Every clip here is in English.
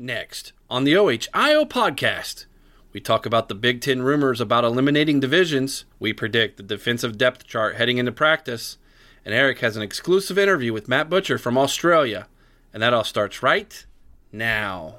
Next, on the OHIO podcast, we talk about the Big Ten rumors about eliminating divisions. We predict the defensive depth chart heading into practice. And Eric has an exclusive interview with Matt Butcher from Australia. And that all starts right now.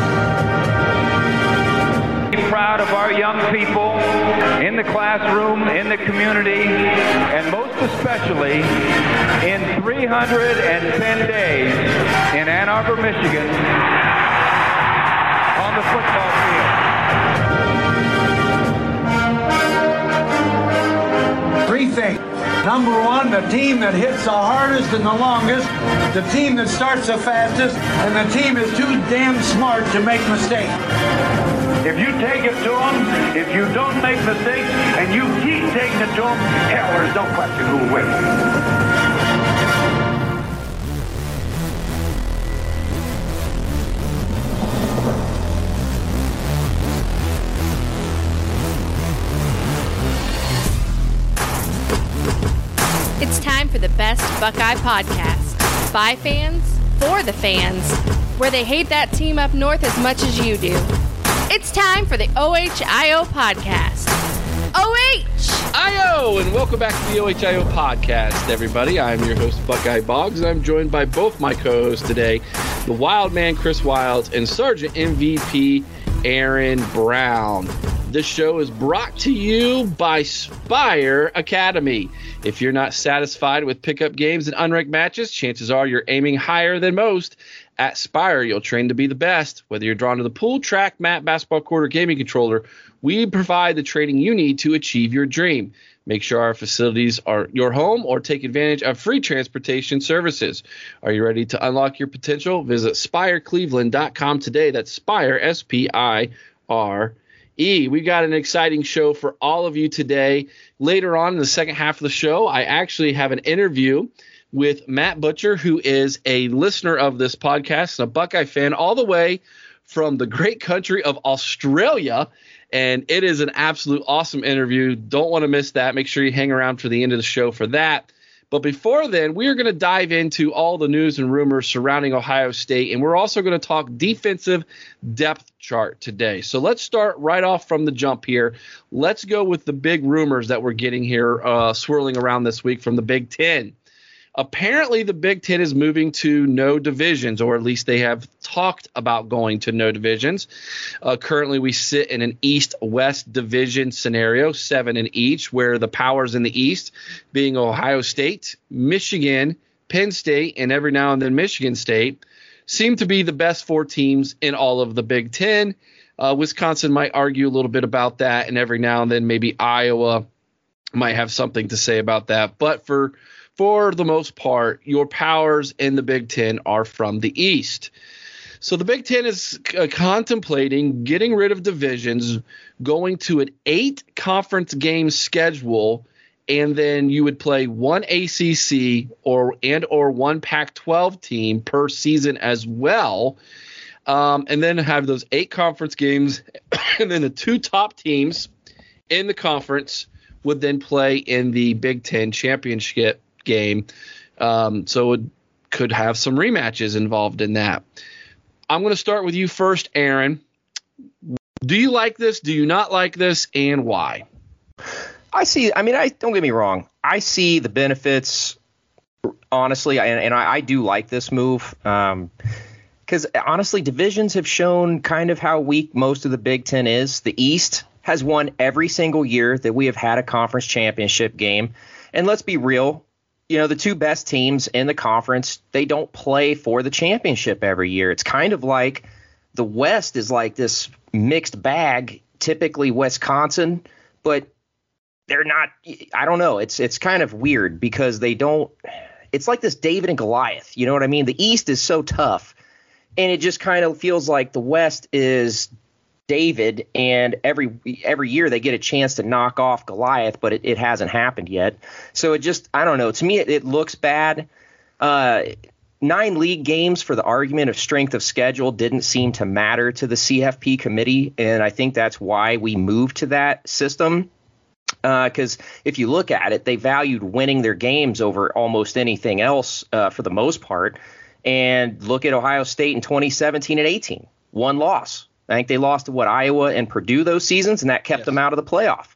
Proud of our young people in the classroom, in the community, and most especially in 310 days in Ann Arbor, Michigan, on the football field. Three things. Number one, the team that hits the hardest and the longest, the team that starts the fastest, and the team is too damn smart to make mistakes. If you take it to them, if you don't make mistakes, and you keep taking it to them, hell, there's no question who wins. It's time for the best Buckeye podcast. By fans, for the fans, where they hate that team up north as much as you do. It's time for the OHIO podcast. OH! IO, and welcome back to the OHIO podcast, everybody. I'm your host, Buckeye Boggs, and I'm joined by both my co hosts today, the Wild Man, Chris Wilds, and Sergeant MVP, Aaron Brown. This show is brought to you by Spire Academy. If you're not satisfied with pickup games and unranked matches, chances are you're aiming higher than most. At Spire, you'll train to be the best. Whether you're drawn to the pool, track, mat, basketball court, or gaming controller, we provide the training you need to achieve your dream. Make sure our facilities are your home or take advantage of free transportation services. Are you ready to unlock your potential? Visit spirecleveland.com today. That's Spire, S P I R E. we've got an exciting show for all of you today. Later on in the second half of the show, I actually have an interview with Matt Butcher, who is a listener of this podcast and a Buckeye fan all the way from the great country of Australia. And it is an absolute awesome interview. Don't want to miss that. Make sure you hang around for the end of the show for that. But before then, we are going to dive into all the news and rumors surrounding Ohio State, and we're also going to talk defensive depth chart today. So let's start right off from the jump here. Let's go with the big rumors that we're getting here uh, swirling around this week from the Big Ten. Apparently, the Big Ten is moving to no divisions, or at least they have talked about going to no divisions. Uh, currently, we sit in an East West division scenario, seven in each, where the powers in the East being Ohio State, Michigan, Penn State, and every now and then Michigan State seem to be the best four teams in all of the Big Ten. Uh, Wisconsin might argue a little bit about that, and every now and then maybe Iowa might have something to say about that. But for for the most part, your powers in the Big Ten are from the East. So the Big Ten is uh, contemplating getting rid of divisions, going to an eight conference game schedule, and then you would play one ACC or and or one Pac-12 team per season as well, um, and then have those eight conference games, and then the two top teams in the conference would then play in the Big Ten championship game. Um, so it could have some rematches involved in that. I'm going to start with you first, Aaron. Do you like this? Do you not like this? And why? I see. I mean, I don't get me wrong. I see the benefits, honestly, and, and I, I, do like this move. Because um, honestly, divisions have shown kind of how weak most of the Big Ten is. The East has won every single year that we have had a conference championship game. And let's be real, you know, the two best teams in the conference, they don't play for the championship every year. It's kind of like the West is like this mixed bag, typically Wisconsin, but they're not I don't know. It's it's kind of weird because they don't it's like this David and Goliath. You know what I mean? The East is so tough and it just kind of feels like the West is David, and every every year they get a chance to knock off Goliath, but it, it hasn't happened yet. So it just I don't know. To me, it, it looks bad. Uh, nine league games for the argument of strength of schedule didn't seem to matter to the CFP committee, and I think that's why we moved to that system. Because uh, if you look at it, they valued winning their games over almost anything else uh, for the most part. And look at Ohio State in 2017 and 18, one loss. I think they lost to what Iowa and Purdue those seasons, and that kept yes. them out of the playoff.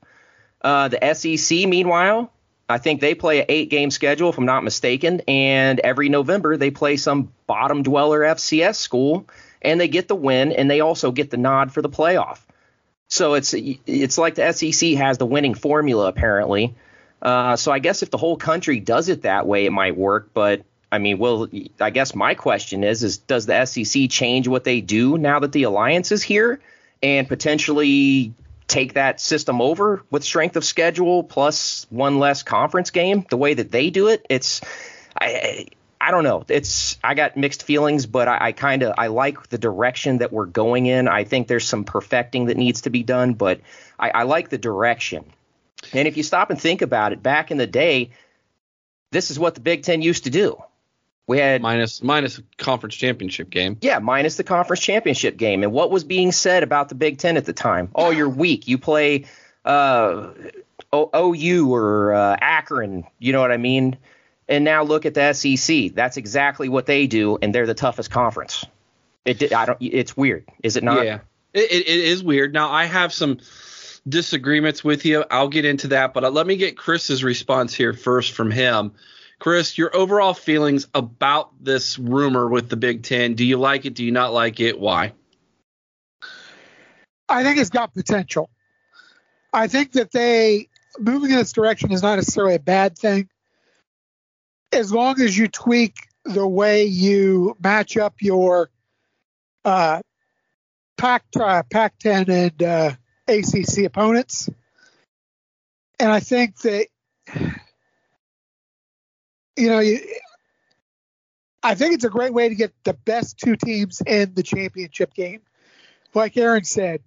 Uh, the SEC, meanwhile, I think they play an eight game schedule, if I'm not mistaken, and every November they play some bottom dweller FCS school, and they get the win, and they also get the nod for the playoff. So it's it's like the SEC has the winning formula apparently. Uh, so I guess if the whole country does it that way, it might work. But I mean, well, I guess my question is, is does the SEC change what they do now that the alliance is here and potentially take that system over with strength of schedule plus one less conference game the way that they do it? It's, I, I don't know. It's I got mixed feelings, but I, I kind of I like the direction that we're going in. I think there's some perfecting that needs to be done, but I, I like the direction. And if you stop and think about it, back in the day, this is what the Big Ten used to do. We had minus minus conference championship game. Yeah, minus the conference championship game. And what was being said about the Big Ten at the time? Oh, you're weak. You play uh, OU or uh, Akron. You know what I mean? And now look at the SEC. That's exactly what they do, and they're the toughest conference. It I don't. It's weird, is it not? Yeah, it, it is weird. Now I have some disagreements with you. I'll get into that, but let me get Chris's response here first from him. Chris, your overall feelings about this rumor with the Big Ten. Do you like it? Do you not like it? Why? I think it's got potential. I think that they moving in this direction is not necessarily a bad thing. As long as you tweak the way you match up your uh, Pac uh, Pac 10 and uh, ACC opponents, and I think that you know, I think it's a great way to get the best two teams in the championship game. Like Aaron said,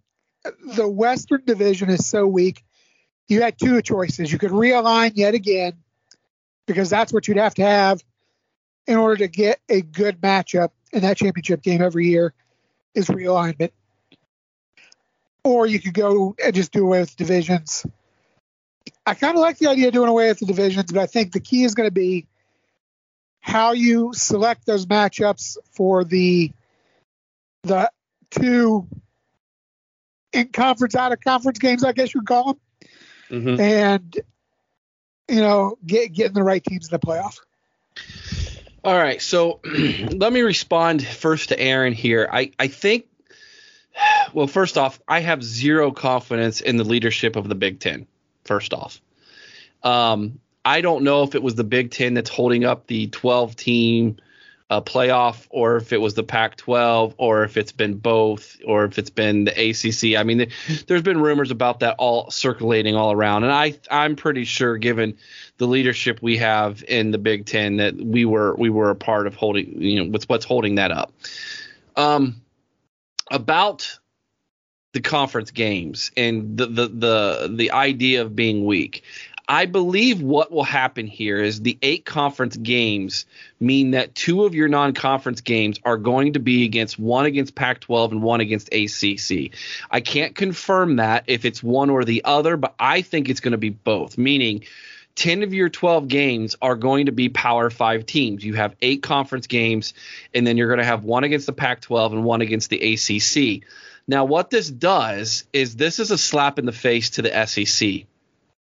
the Western Division is so weak. You had two choices. You could realign yet again, because that's what you'd have to have in order to get a good matchup in that championship game every year is realignment. Or you could go and just do away with divisions. I kind of like the idea of doing away with the divisions, but I think the key is going to be how you select those matchups for the the two in conference out of conference games, I guess you'd call them, mm-hmm. and you know get getting the right teams in the playoff. All right, so let me respond first to Aaron here. I I think. Well, first off, I have zero confidence in the leadership of the Big Ten. First off, um, I don't know if it was the Big Ten that's holding up the 12 team uh, playoff, or if it was the Pac-12, or if it's been both, or if it's been the ACC. I mean, the, there's been rumors about that all circulating all around, and I I'm pretty sure, given the leadership we have in the Big Ten, that we were we were a part of holding you know what's what's holding that up. Um, about the conference games and the the the the idea of being weak. I believe what will happen here is the eight conference games mean that two of your non conference games are going to be against one against Pac 12 and one against ACC. I can't confirm that if it's one or the other, but I think it's going to be both, meaning 10 of your 12 games are going to be Power Five teams. You have eight conference games, and then you're going to have one against the Pac 12 and one against the ACC. Now, what this does is this is a slap in the face to the SEC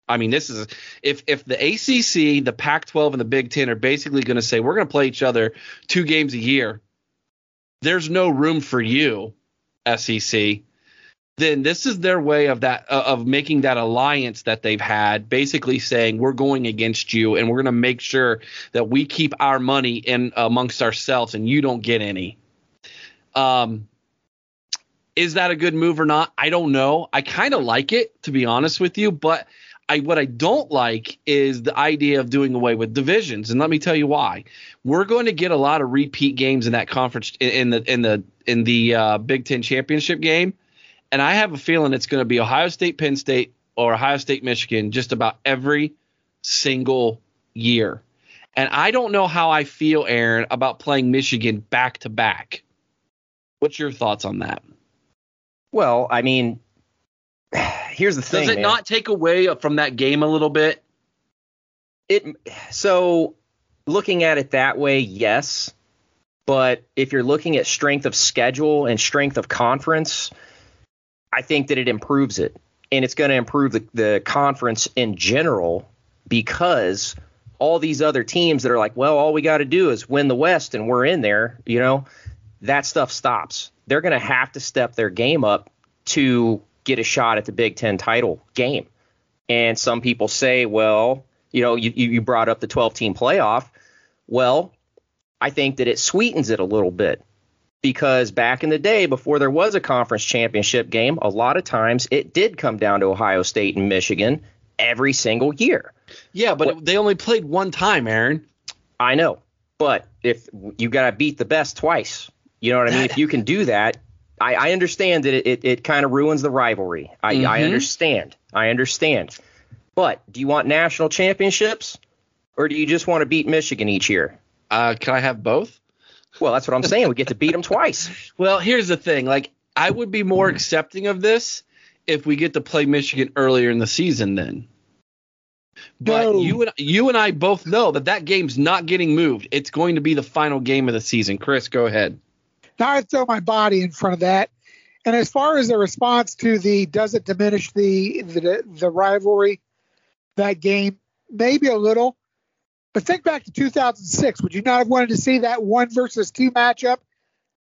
I mean, this is if if the ACC, the Pac-12, and the Big Ten are basically going to say we're going to play each other two games a year. There's no room for you, SEC, then this is their way of that uh, of making that alliance that they've had basically saying we're going against you and we're going to make sure that we keep our money in amongst ourselves and you don't get any. Um is that a good move or not? I don't know. I kind of like it to be honest with you but I what I don't like is the idea of doing away with divisions, and let me tell you why. We're going to get a lot of repeat games in that conference in the in the in the uh, Big Ten championship game, and I have a feeling it's going to be Ohio State, Penn State, or Ohio State, Michigan, just about every single year. And I don't know how I feel, Aaron, about playing Michigan back to back. What's your thoughts on that? Well, I mean, here's the thing. Does it man. not take away from that game a little bit? It so looking at it that way, yes. But if you're looking at strength of schedule and strength of conference, I think that it improves it. And it's going to improve the, the conference in general because all these other teams that are like, well, all we got to do is win the West and we're in there, you know, that stuff stops. They're going to have to step their game up to get a shot at the Big Ten title game. And some people say, well, you know, you, you brought up the 12 team playoff. Well, I think that it sweetens it a little bit because back in the day, before there was a conference championship game, a lot of times it did come down to Ohio State and Michigan every single year. Yeah, but it, they only played one time, Aaron. I know. But if you got to beat the best twice, you know what I mean? if you can do that, I, I understand that it, it, it kind of ruins the rivalry. I, Mm-hmm. I understand. I understand. But do you want national championships or do you just want to beat Michigan each year? Uh, can I have both? Well, that's what I'm saying. We get to beat them twice. Well, here's the thing. Like, I would be more accepting of this if we get to play Michigan earlier in the season. Then, but No. you and you and I both know that that game's not getting moved. It's going to be the final game of the season. Chris, go ahead. Now I throw my body in front of that. And as far as the response to the does it diminish the the, the rivalry, that game, maybe a little. But think back to 2006. Would you not have wanted to see that one versus two matchup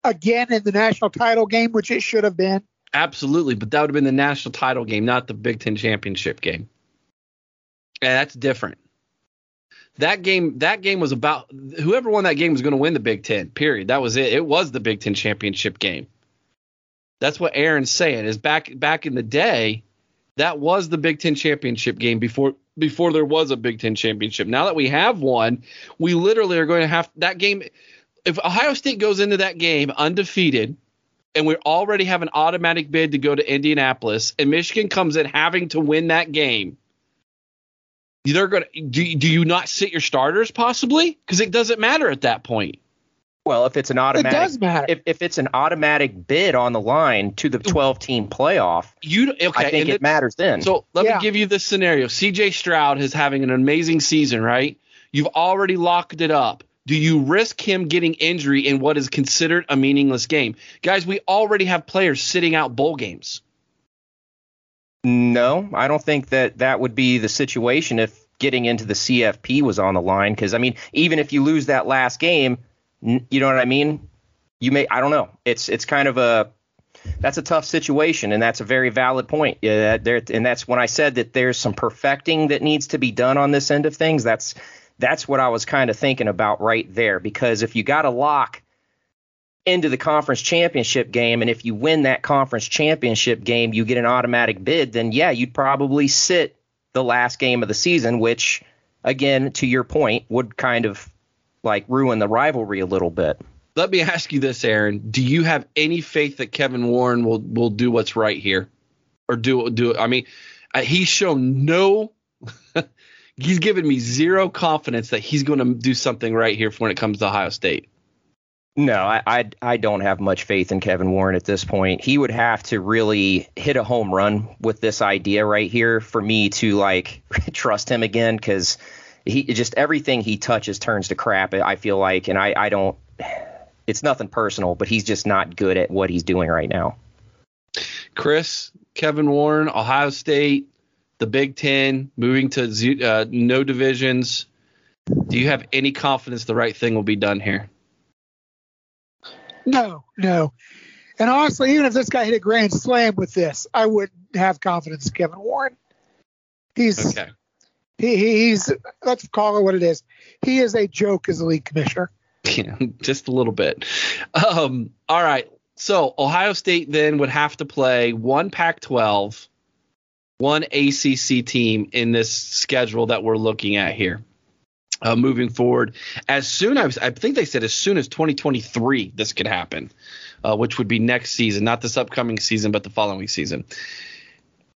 again in the national title game, which it should have been? Absolutely, but that would have been the national title game, not the Big Ten championship game. And that's different. That game, that game was about whoever won that game was going to win the Big Ten. Period. That was it. It was the Big Ten championship game. That's what Aaron's saying. Is back back in the day, that was the Big Ten championship game before before there was a Big Ten championship. Now that we have one, we literally are going to have that game. If Ohio State goes into that game undefeated, and we already have an automatic bid to go to Indianapolis, and Michigan comes in having to win that game, they're going to do, do you not sit your starters possibly? Because it doesn't matter at that point. Well, if it's an automatic, it does matter. If, if it's an automatic bid on the line to the 12 team playoff, You okay? I think and it matters then. So let Yeah. me give you this scenario. CJ Stroud is having an amazing season, right? You've already locked it up. Do you risk him getting injury in what is considered a meaningless game? Guys, we already have players sitting out bowl games. No, I don't think that that would be the situation if getting into the CFP was on the line. Because I mean, even if you lose that last game, you know what I mean. You may, I don't know. It's it's kind of a that's a tough situation, and that's a very valid point. Yeah, there, and that's when I said that there's some perfecting that needs to be done on this end of things. That's that's what I was kind of thinking about right there. Because if you got a lock into the conference championship game, and if you win that conference championship game, you get an automatic bid, then yeah, you'd probably sit the last game of the season, which, again, to your point, would kind of like ruin the rivalry a little bit. Let me ask you this, Aaron. Do you have any faith that Kevin Warren will will do what's right here, or do do? I mean, uh, he's shown no. he's given me zero confidence that he's going to do something right here when it comes to Ohio State. No, I, I I don't have much faith in Kevin Warren at this point. He would have to really hit a home run with this idea right here for me to like trust him again because he just everything he touches turns to crap. I feel like, and I I don't. It's nothing personal, but he's just not good at what he's doing right now. Chris, Kevin Warren, Ohio State, the Big Ten, moving to uh, no divisions. Do you have any confidence the right thing will be done here? No, no. And honestly, even if this guy hit a grand slam with this, I wouldn't have confidence in Kevin Warren. He's Okay. he, he's let's call it what it is. He is a joke as a league commissioner. Yeah, just a little bit. Um, all right. So Ohio State then would have to play one Pac-12, one ACC team in this schedule that we're looking at here. Uh, moving forward, as soon as I think they said as soon as 2023, this could happen, uh, which would be next season, not this upcoming season, but the following season.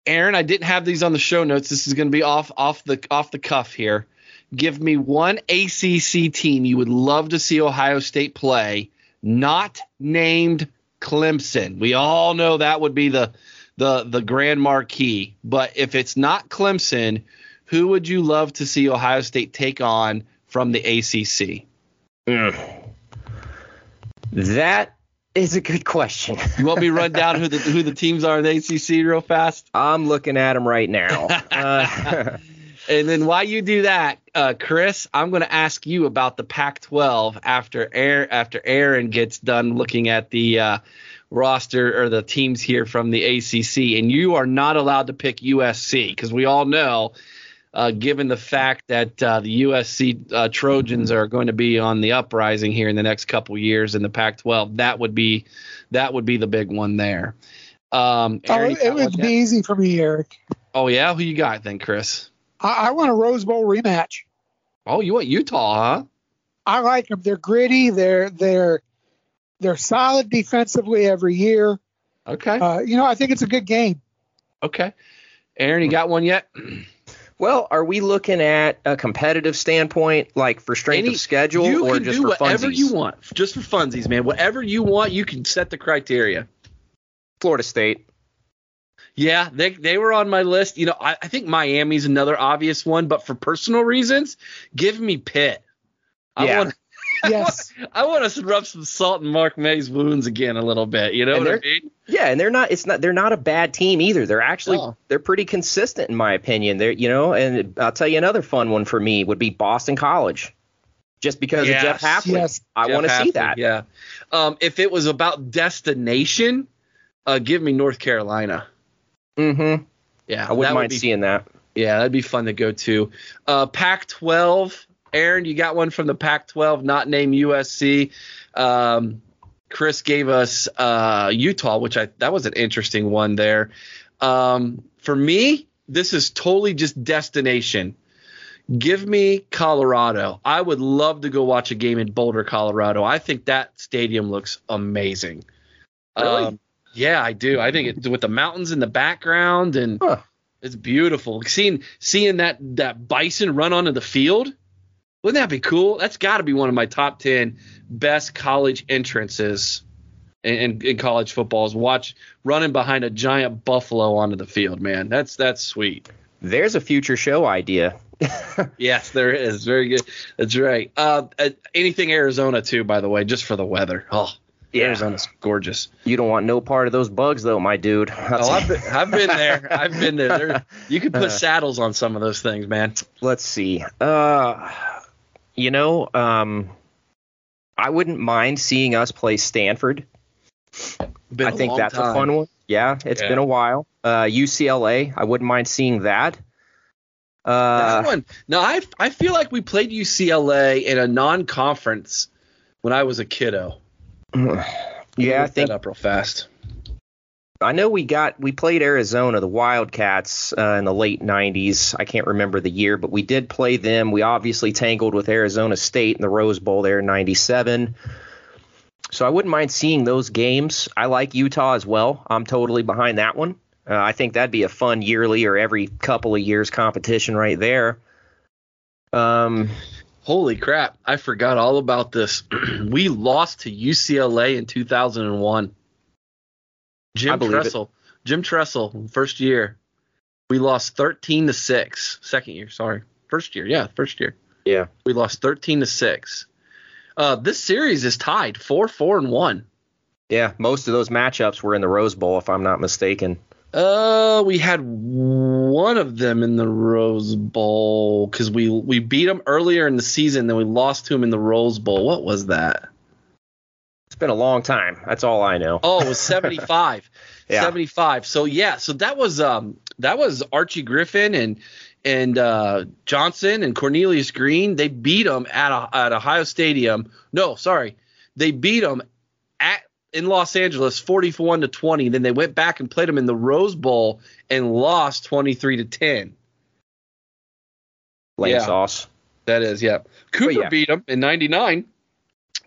Aaron, I didn't have these on the show notes. This is going to be off off the off the cuff here. Give me one ACC team you would love to see Ohio State play, not named Clemson. We all know that would be the the the grand marquee. But if it's not Clemson, who would you love to see Ohio State take on from the ACC? That is a good question. You want me to run down who the who the teams are in the ACC real fast? I'm looking at them right now. Uh, And then while you do that, uh, Chris, I'm going to ask you about the Pac-12 after Aaron, after Aaron gets done looking at the uh, roster or the teams here from the ACC, and you are not allowed to pick USC because we all know, uh, given the fact that uh, the USC uh, Trojans are going to be on the uprising here in the next couple years in the Pac-12, that would be that would be the big one there. Um, Oh, it would be yet? easy for me, Eric. oh yeah, who you got then, Chris? I, I want a Rose Bowl rematch. Oh, you want Utah, huh? I like them. They're gritty. They're they're they're solid defensively every year. Okay. Uh, you know, I think it's a good game. Okay. Aaron, you got one yet? well, are we looking at a competitive standpoint, like for strength Any- of schedule, you or can just do for whatever funsies? you want, just for funsies, man. Whatever you want, you can set the criteria. Florida State. Yeah, they they were on my list. You know, I, I think Miami's another obvious one, but for personal reasons, give me Pitt. I Yeah. want Yes. I want to rub some salt in Mark May's wounds again a little bit. You know And what I mean? Yeah, and they're not. It's not. They're not a bad team either. They're actually. No. They're pretty consistent in my opinion. They're you know, and I'll tell you another fun one for me would be Boston College, just because Yes. of Jeff Hafley. Yes. I want to see that. Yeah. Um, if it was about destination, uh, give me North Carolina. Mm-hmm. Yeah, I wouldn't would mind be seeing that. Yeah, that'd be fun to go to. Uh, Pac-12. Aaron, you got one from the Pac-12, not named USC. Um, Chris gave us uh, Utah, which I that was an interesting one there. Um, for me, this is totally just destination. Give me Colorado. I would love to go watch a game in Boulder, Colorado. I think that stadium looks amazing. Really? Um, yeah, I do. I think it with the mountains in the background and Huh. it's beautiful. Seeing seeing that that bison run onto the field, wouldn't that be cool? That's got to be one of my top ten best college entrances in, in, college football. Is watch running behind a giant buffalo onto the field. Man, that's that's sweet. There's a future show idea. Yes, there is. Very good. That's right. Uh, uh, anything Arizona too, by the way, just for the weather. Oh, Arizona's gorgeous. You don't want no part of those bugs, though, my dude. Oh, I've been, I've been there. I've been there. there. You could put saddles on some of those things, man. Let's see. Uh, you know, um, I wouldn't mind seeing us play Stanford. Been I a think that's time. a fun one. Yeah, it's Yeah. been a while. Uh, UCLA, I wouldn't mind seeing that. Uh, that one. No, I I feel like we played UCLA in a non-conference when I was a kiddo. Yeah, I think that up real fast. I know we got we played Arizona, the Wildcats, uh, in the late '90s. I can't remember the year, but we did play them. We obviously tangled with Arizona State in the Rose Bowl there in '97. So I wouldn't mind seeing those games. I like Utah as well. I'm totally behind that one. Uh, I think that'd be a fun yearly or every couple of years competition right there. Um, Holy crap! I forgot all about this. we lost to UCLA in 2001. Jim it. Tressel. Jim Tressel, first year. We lost 13 to six. Second year, sorry. First year, yeah, first year. yeah. We lost 13 to six. Uh, this series is tied four, four, and one. Yeah, most of those matchups were in the Rose Bowl, if I'm not mistaken. Uh, we had one of them in the Rose Bowl because we we beat them earlier in the season, then we lost to them in the Rose Bowl. What was that? It's been a long time. That's all I know. Oh, it was 75. Yeah. 75. So yeah, so that was um that was Archie Griffin and and uh, Johnson and Cornelius Greene. They beat them at a, at Ohio Stadium. No, sorry, they beat them at in Los Angeles, 41 to 20. Then they went back and played them in the Rose Bowl and lost 23 to 10. Lane Yeah. sauce. That is, yeah. Cooper yeah. beat them in 99,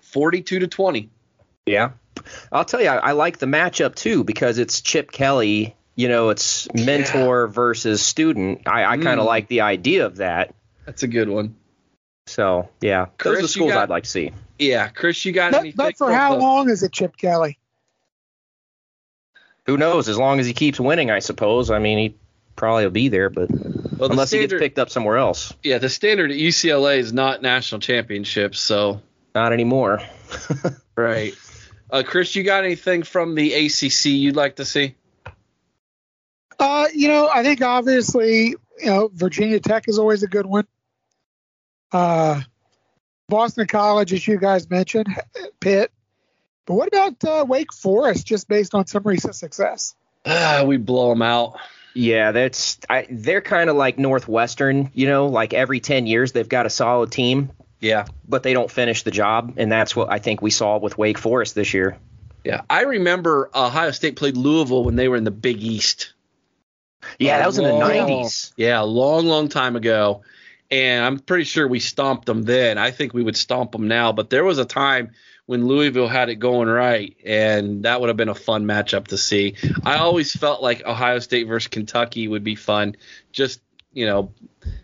42 to 20. Yeah. I'll tell you, I, I like the matchup too because it's Chip Kelly. You know, it's mentor versus student. I, I kind of Mm. like the idea of that. That's a good one. So yeah, those are the schools got- I'd like to see. Yeah, Chris, you got But, anything? but for how the- long is it Chip Kelly? Who knows? As long as he keeps winning, I suppose. I mean, he probably will be there, but Well, the unless he gets picked up somewhere else, Yeah, the standard at UCLA is not national championships, so not anymore. right. Uh, Chris, you got anything from the ACC you'd like to see? Uh, you know, I think obviously, you know, Virginia Tech is always a good one. Uh, Boston College, as you guys mentioned, Pitt. But what about uh, Wake Forest, just based on some recent success? Ah, we blow them out. Yeah, that's I, they're kind of like Northwestern. You know, like every ten years they've got a solid team, Yeah, but they don't finish the job, and that's what I think we saw with Wake Forest this year. yeah. I remember Ohio State played Louisville when they were in the Big East. Yeah, that was in the nineties. Yeah, a long, long time ago. And I'm pretty sure we stomped them then. I think we would stomp them now. But there was a time when Louisville had it going right, and that would have been a fun matchup to see. I always felt like Ohio State versus Kentucky would be fun. Just, you know,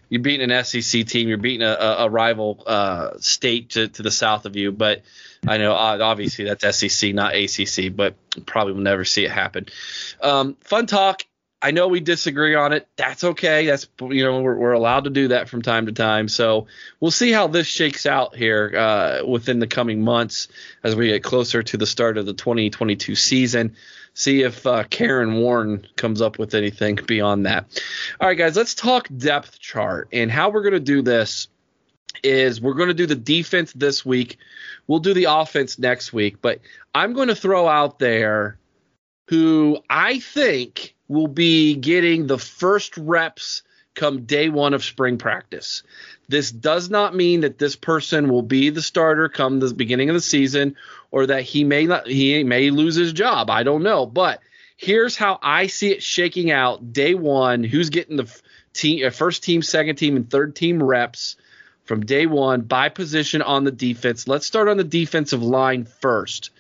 you're beating an SEC team, you're beating a, a, rival uh, state to, to the south of you. But I know uh, obviously that's SEC, not ACC, but probably will never see it happen. Um, fun talk. I know we disagree on it. That's okay. That's you know we're, we're allowed to do that from time to time. So we'll see how this shakes out here uh, within the coming months as we get closer to the start of the 2022 season. See if uh, Kevin Warren comes up with anything beyond that. All right, guys, let's talk depth chart and how we're going to do this. Is we're going to do the defense this week. We'll do the offense next week, but I'm going to throw out there who I think will be getting the first reps come day one of spring practice. This does not mean that this person will be the starter come the beginning of the season or that he may not he may lose his job. I don't know, but here's how I see it shaking out day 1, who's getting the team uh, first team, second team and third team reps from day 1 by position on the defense. Let's start on the defensive line first.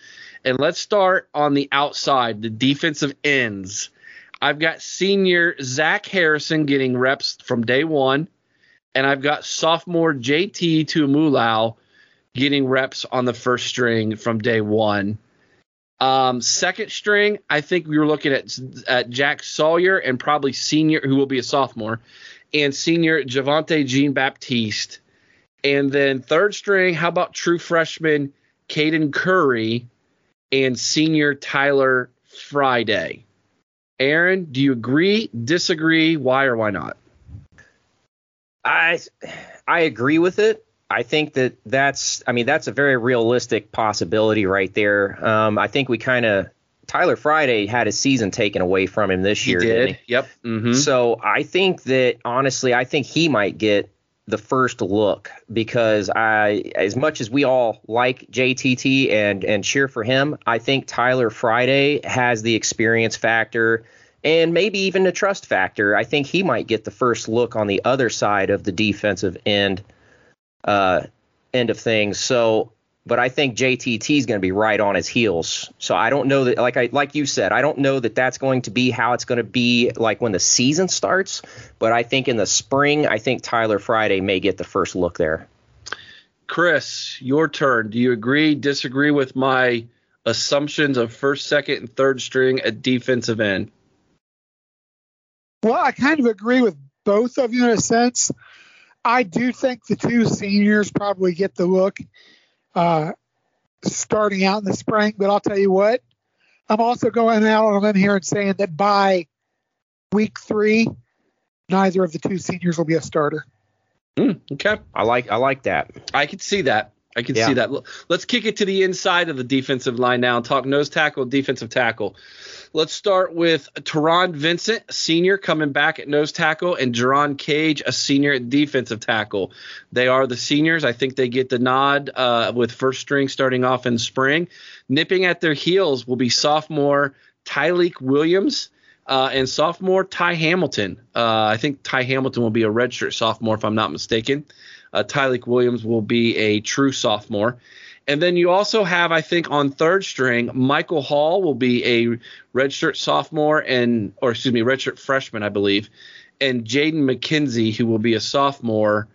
And let's start on the outside, the defensive ends. I've got senior Zach Harrison getting reps from day one, and I've got sophomore JT Tuimoloau getting reps on the first string from day one. Um, second string, I think we were looking at, at Jack Sawyer and probably senior, who will be a sophomore, and senior Javontae Jean Baptiste. And then third string, how about true freshman Caden Curry and senior Tyler Friday? Aaron, do you agree, disagree, why or why not? I I agree with it. I think that that's I mean that's a very realistic possibility right there. Um, I think we kind of Tyler Friday had his season taken away from him this year. didn't he? Yep. hmm So I think that honestly, I think he might get the first look because I, as much as we all like JTT and and cheer for him, I think Tyler Friday has the experience factor and maybe even the trust factor. I think he might get the first look on the other side of the defensive end uh, end of things. So. But I think JTT is going to be right on his heels. So I don't know that, like I like you said, I don't know that that's going to be how it's going to be like when the season starts. But I think in the spring, I think Tyler Friday may get the first look there. Chris, your turn. Do you agree, disagree with my assumptions of first, second, and third string at defensive end? Well, I kind of agree with both of you in a sense. I do think the two seniors probably get the look uh, starting out in the spring, but I'll tell you what, I'm also going out on a limb here and saying that by week three, neither of the two seniors will be a starter. Mm, okay. I like I like that. I could see that. I can Yeah. see that. Let's kick it to the inside of the defensive line now and talk nose tackle, defensive tackle. Let's start with Taron Vincent, senior, coming back at nose tackle, and Jerron Cage, a senior at defensive tackle. They are the seniors. I think they get the nod uh, with first string starting off in spring. Nipping at their heels will be sophomore Tyleek Williams uh, and sophomore Ty Hamilton. Uh, I think Ty Hamilton will be a redshirt sophomore, if I'm not mistaken. Uh, Tyleek Williams will be a true sophomore. And then you also have, I think, on third string, Michael Hall will be a redshirt sophomore and, or excuse me, redshirt freshman, I believe, and Jaden McKenzie, who will be a sophomore.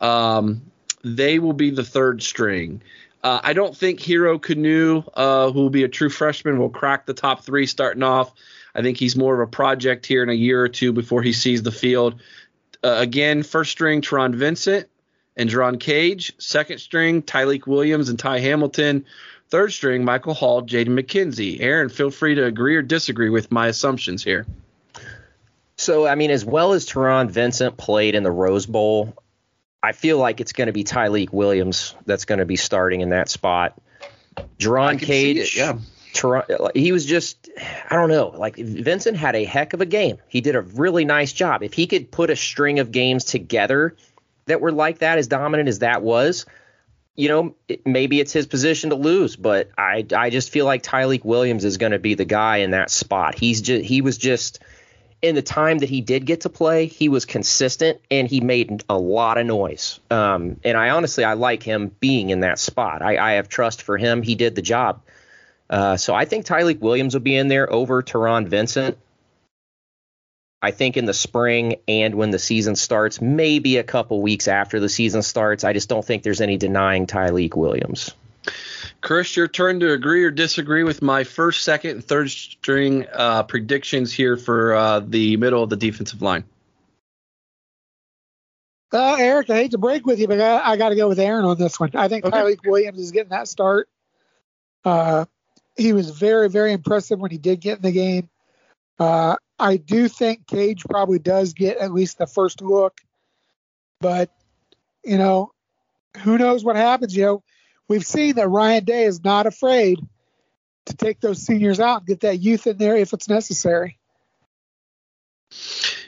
Um, they will be the third string. Uh, I don't think Hero Kanu, uh, who will be a true freshman, will crack the top three starting off. I think he's more of a project here in a year or two before he sees the field. Uh, again, first string Taron Vincent and Jerron Cage. Second string Tyleek Williams and Ty Hamilton. Third string Michael Hall, Jaden McKenzie. Aaron, feel free to agree or disagree with my assumptions here. So, I mean, as well as Taron Vincent played in the Rose Bowl, I feel like it's going to be Tyleek Williams that's going to be starting in that spot. Jerron see Cage, it, yeah. Taron, he was just, I don't know, like Vincent had a heck of a game. He did a really nice job. If he could put a string of games together that were like that, as dominant as that was, you know, it, maybe it's his position to lose, but I I just feel like Tyleek Williams is going to be the guy in that spot. He's just he was just in the time that he did get to play, he was consistent and he made a lot of noise. Um, and I honestly I like him being in that spot. I, I have trust for him. He did the job. Uh, so I think Tyleek Williams will be in there over Taron Vincent. I think in the spring and when the season starts, maybe a couple weeks after the season starts. I just don't think there's any denying Tyleek Williams. Chris, your turn to agree or disagree with my first, second, and third string uh, predictions here for uh, the middle of the defensive line. Uh, Eric, I hate to break with you, but I, I got to go with Aaron on this one. I think Okay. Tyleek Williams is getting that start. Uh, he was very, very impressive when he did get in the game. I do think Cage probably does get at least the first look, but you know, who knows what happens? You know, we've seen that Ryan Day is not afraid to take those seniors out and get that youth in there if it's necessary.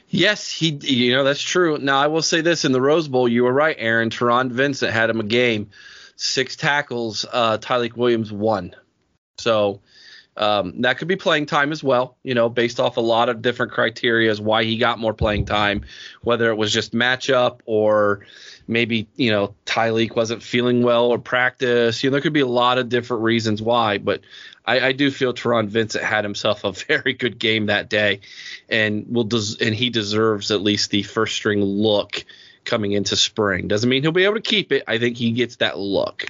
Yes, he. You know that's true. Now I will say this: in the Rose Bowl, you were right, Aaron. Taron Vincent had him a game, six tackles. Uh, Tyleek Williams won. So um, that could be playing time as well. You know, based off a lot of different criteria as why he got more playing time, whether it was just matchup or maybe you know Ty Tyleek wasn't feeling well or practice. You know, there could be a lot of different reasons why, but I, I do feel Taron Vincent had himself a very good game that day, and will des- and he deserves at least the first string look coming into spring. Doesn't mean he'll be able to keep it. I think he gets that look.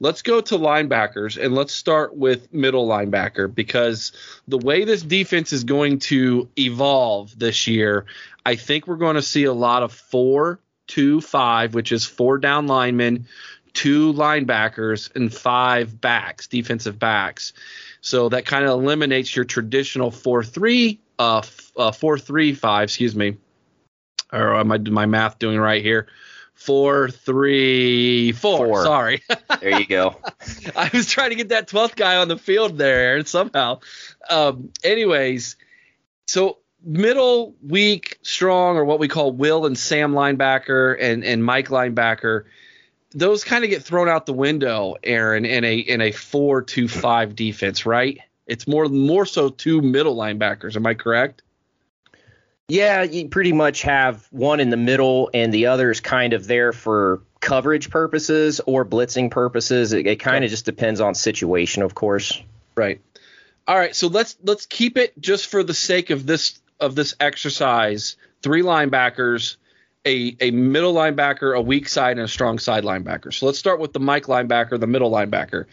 Let's go to linebackers and let's start with middle linebacker because the way this defense is going to evolve this year, I think we're going to see a lot of four, two, five, which is four down linemen, two linebackers, and five backs, defensive backs. So that kind of eliminates your traditional four three, uh, f- uh excuse me, or am I my math doing right here? Four three four. Four. Sorry. There you go. I was trying to get that 12th guy on the field there, Aaron, somehow. Um, anyways, so middle, weak, strong, or what we call Will and Sam linebacker and, and Mike linebacker, those kind of get thrown out the window, Aaron, in a in a four two five defense, right? It's more more so two middle linebackers. Am I correct? Yeah, you pretty much have one in the middle and the other's kind of there for coverage purposes or blitzing purposes. It, it kind of just depends on situation, of course. Right. All right, so let's let's keep it just for the sake of this of this exercise. Three linebackers, a a middle linebacker, a weak side, and a strong side linebacker. So let's start with the Mike linebacker, the middle linebacker.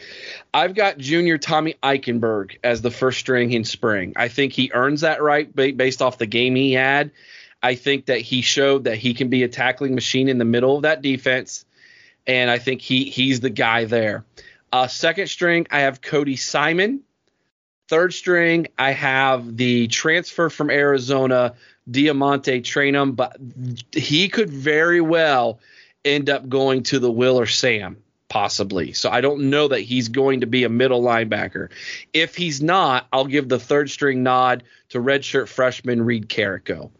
I've got Junior Tommy Eichenberg as the first string in spring. I think he earns that right based off the game he had. I think that he showed that he can be a tackling machine in the middle of that defense, and I think he he's the guy there. Uh, second string, I have Cody Simon. Third string, I have the transfer from Arizona, DeaMonte Trayanum, but he could very well end up going to the Will or Sam. possibly. So I don't know that he's going to be a middle linebacker. If he's not, I'll give the third string nod to redshirt freshman Reed Carrico.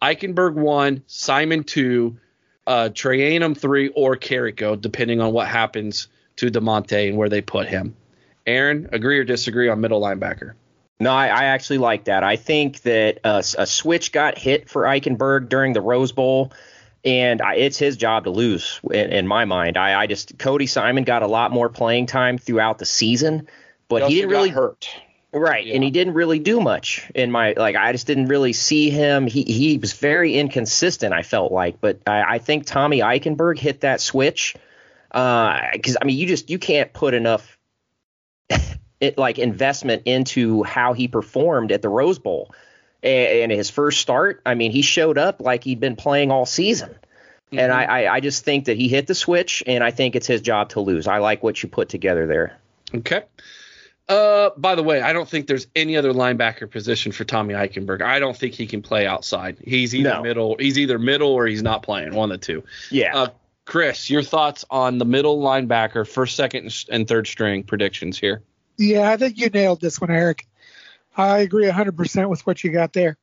Eichenberg one, Simon two, uh, Trayanum three, or Carrico, depending on what happens to DeaMonte and where they put him. Aaron, agree or disagree on middle linebacker? No, I, I actually like that. I think that a, a switch got hit for Eichenberg during the Rose Bowl and I, it's his job to lose in, in my mind. I, I, just Cody Simon got a lot more playing time throughout the season, but he, didn't really hurt. Right, yeah. and he didn't really do much in my like. I just didn't really see him. He he was very inconsistent. I felt like, but I, I think Tommy Eichenberg hit that switch because uh, I mean, you just you can't put enough it like investment into how he performed at the Rose Bowl and, his first start, I mean, he showed up like he'd been playing all season. Mm-hmm. And I, I, I just think that he hit the switch, and I think it's his job to lose. I like what you put together there. Okay. Uh, by the way, I don't think there's any other linebacker position for Tommy Eichenberg. I don't think he can play outside. He's either no. middle, he's either middle or he's not playing. One of the two. Yeah. Uh, Chris, your thoughts on the middle linebacker, first, second, and third string predictions here? Yeah, I think you nailed this one, Eric. I agree 100% with what you got there.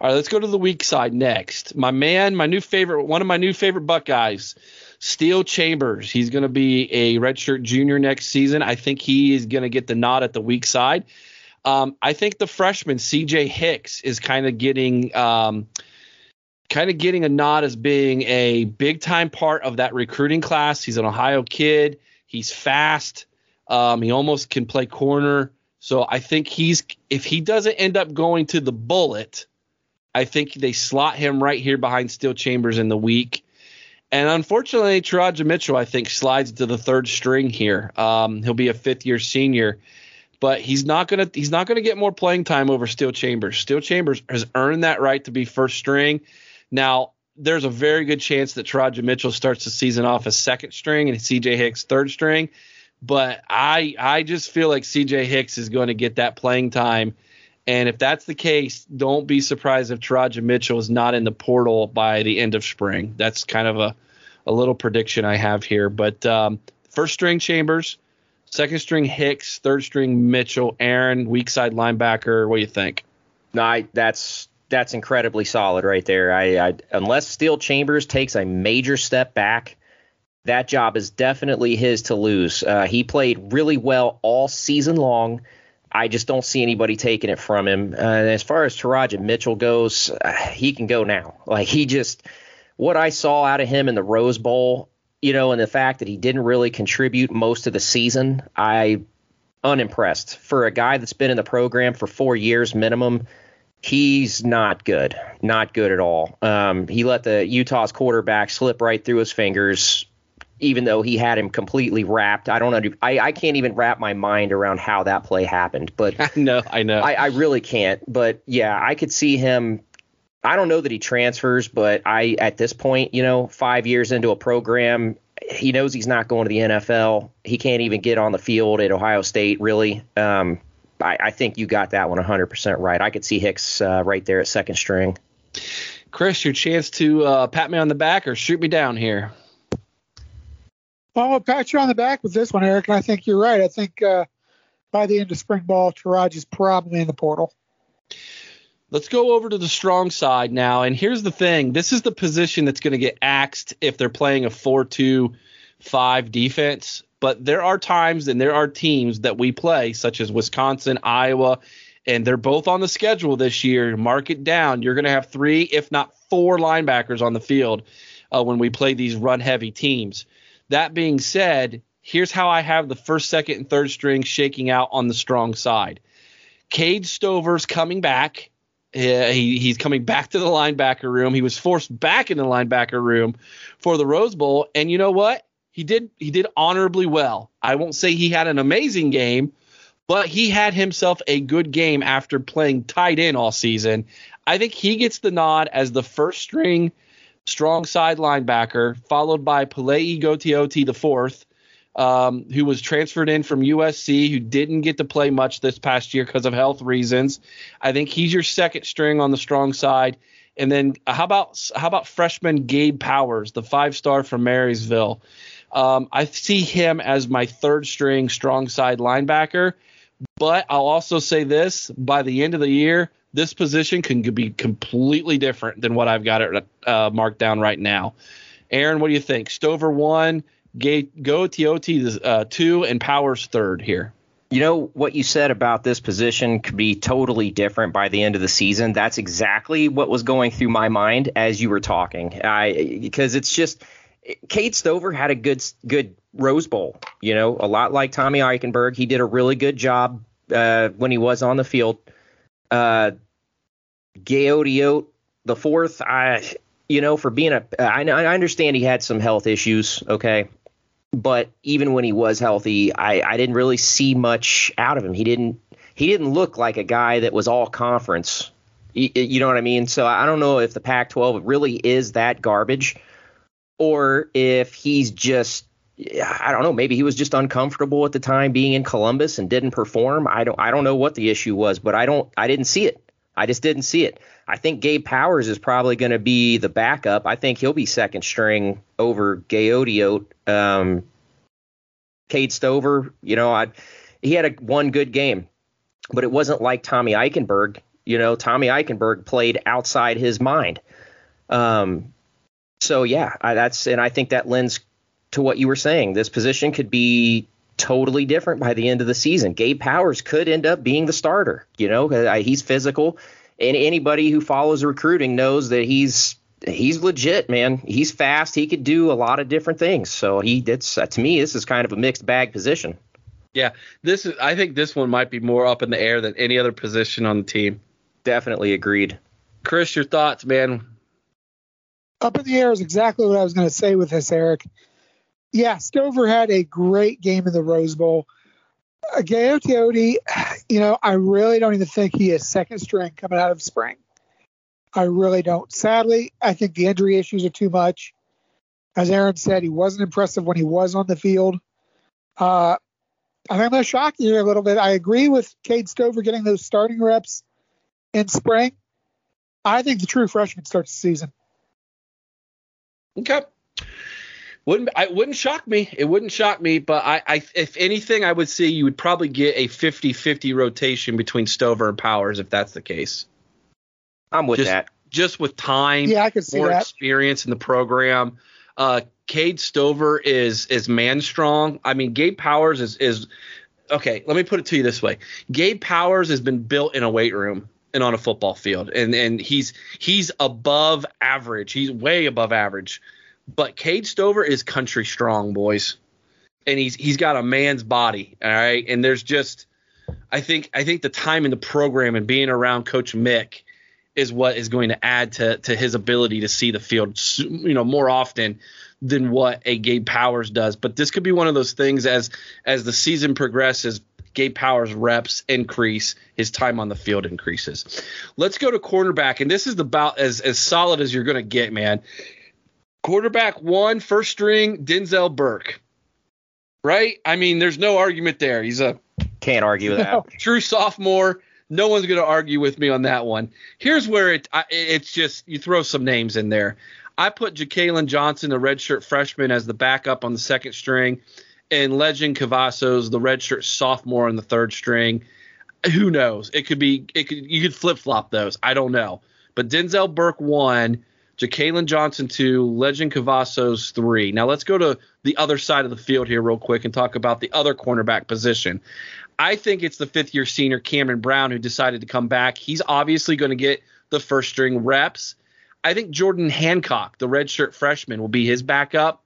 All right, let's go to the weak side next. My man, my new favorite, one of my new favorite Buckeyes, Steele Chambers. He's going to be a redshirt junior next season. I think he is going to get the nod at the weak side. Um, I think the freshman CJ Hicks is kind of getting um, kind of getting a nod as being a big time part of that recruiting class. He's an Ohio kid. He's fast. Um, he almost can play corner. So I think he's if he doesn't end up going to the bullet, I think they slot him right here behind Steele Chambers in the weak. And unfortunately, Teradja Mitchell, I think, slides to the third string here. Um, he'll be a fifth year senior, but he's not gonna he's not gonna get more playing time over Steele Chambers. Steele Chambers has earned that right to be first string. Now, there's a very good chance that Teradja Mitchell starts the season off as second string and CJ Hicks third string. But I I just feel like CJ Hicks is going to get that playing time. And if that's the case, don't be surprised if Teradja Mitchell is not in the portal by the end of spring. That's kind of a, a little prediction I have here. But um, first string Chambers, second string Hicks, third string Mitchell, Aaron, weak side linebacker. What do you think? No, I, that's that's incredibly solid right there. I, I unless Steele Chambers takes a major step back, that job is definitely his to lose. Uh, he played really well all season long. I just don't see anybody taking it from him. Uh, as far as Teradja Mitchell goes, uh, he can go now. Like he just, what I saw out of him in the Rose Bowl, you know, and the fact that he didn't really contribute most of the season, I unimpressed for a guy that's been in the program for four years minimum. He's not good, not good at all. Um, he let the Utah's quarterback slip right through his fingers even though he had him completely wrapped. I don't know. I, I can't even wrap my mind around how that play happened. But I know, I know. I, I really can't. But yeah, I could see him. I don't know that he transfers, but I at this point, you know, five years into a program, he knows he's not going to the NFL. He can't even get on the field at Ohio State, really. Um, I, I, think you got that one 100% right. I could see Hicks uh, right there at second string. Chris, your chance to uh, pat me on the back or shoot me down here. Well, I'll pat you on the back with this one, Eric, and I think you're right. I think uh, by the end of spring ball, Taraj is probably in the portal. Let's go over to the strong side now. And here's the thing this is the position that's going to get axed if they're playing a 4 2 5 defense. But there are times and there are teams that we play, such as Wisconsin, Iowa, and they're both on the schedule this year. Mark it down. You're going to have three, if not four, linebackers on the field uh, when we play these run heavy teams. That being said, here's how I have the first, second, and third string shaking out on the strong side. Cade Stover's coming back. He, he's coming back to the linebacker room. He was forced back in the linebacker room for the Rose Bowl, and you know what? He did he did honorably well. I won't say he had an amazing game, but he had himself a good game after playing tight end all season. I think he gets the nod as the first string strong side linebacker, followed by Palaie Gaoteote the fourth, um, who was transferred in from USC, who didn't get to play much this past year because of health reasons. I think he's your second string on the strong side. And then how about how about freshman Gabe Powers, the five star from Marysville? Um, I see him as my third string strong side linebacker. But I'll also say this: by the end of the year, this position can be completely different than what I've got it uh, marked down right now. Aaron, what do you think? Stover one, Gaoteote uh, two, and Powers third here. You know what you said about this position could be totally different by the end of the season. That's exactly what was going through my mind as you were talking. I because it's just Cade Stover had a good good Rose Bowl. You know, a lot like Tommy Eichenberg, he did a really good job uh, when he was on the field. Uh, Gaoteote the fourth, I you know for being a I, I understand he had some health issues. Okay, but even when he was healthy, I, I didn't really see much out of him. He didn't he didn't look like a guy that was all conference. You, you know what I mean? So I don't know if the Pac-12 really is that garbage, or if he's just I don't know. Maybe he was just uncomfortable at the time being in Columbus and didn't perform. I don't I don't know what the issue was, but I don't I didn't see it. I just didn't see it. I think Gabe Powers is probably going to be the backup. I think he'll be second string over Gaoteote. Um, Cade Stover, you know, I, he had a one good game, but it wasn't like Tommy Eichenberg. You know, Tommy Eichenberg played outside his mind. Um, so yeah, I, that's and I think that lends to what you were saying. This position could be totally different by the end of the season. Gabe Powers could end up being the starter. You know, he's physical, and anybody who follows recruiting knows that he's he's legit, man. He's fast. He could do a lot of different things. So he it's uh, to me this is kind of a mixed bag position. Yeah, this is. I think this one might be more up in the air than any other position on the team. Definitely agreed. Chris, your thoughts, man? Up in the air is exactly what I was going to say with this, Eric yeah, Stover had a great game in the Rose Bowl. Uh, you know, I really don't even think he is second string coming out of spring. I really don't. Sadly, I think the injury issues are too much. As Aaron said, he wasn't impressive when he was on the field. Uh, I think I'm going to shock you a little bit. I agree with Cade Stover getting those starting reps in spring. I think the true freshman starts the season. Okay. Wouldn't I wouldn't shock me. It wouldn't shock me, but I, I if anything, I would say you would probably get a 50-50 rotation between Stover and Powers if that's the case. I'm with just, that. Just with time, yeah, I could see more that. experience in the program. Uh, Cade Stover is is man strong. I mean, Gabe Powers is is okay. Let me put it to you this way: Gabe Powers has been built in a weight room and on a football field, and and he's he's above average. He's way above average but Cade Stover is country strong, boys, and he's he's got a man's body. All right, and there's just I think I think the time in the program and being around Coach Mick is what is going to add to to his ability to see the field, you know, more often than what a Gabe Powers does. But this could be one of those things as as the season progresses. Gabe Powers reps increase, his time on the field increases. Let's go to cornerback, and this is about as as solid as you're going to get, man. Quarterback one, first string, Denzel Burke. Right? I mean, there's no argument there. He's a can't argue with that. True sophomore. No one's going to argue with me on that one. Here's where it it's just you throw some names in there. I put Jakailin Johnson, the redshirt freshman, as the backup on the second string, and Lejond Cavazos, the redshirt sophomore on the third string. Who knows? It could be it could you could flip flop those. I don't know. But Denzel Burke one, Jakailin Johnson two, Lejond Cavazos three. Now let's go to the other side of the field here real quick and talk about the other cornerback position. I think it's the fifth year senior Cameron Brown who decided to come back. He's obviously going to get the first string reps. I think Jordan Hancock, the redshirt freshman, will be his backup.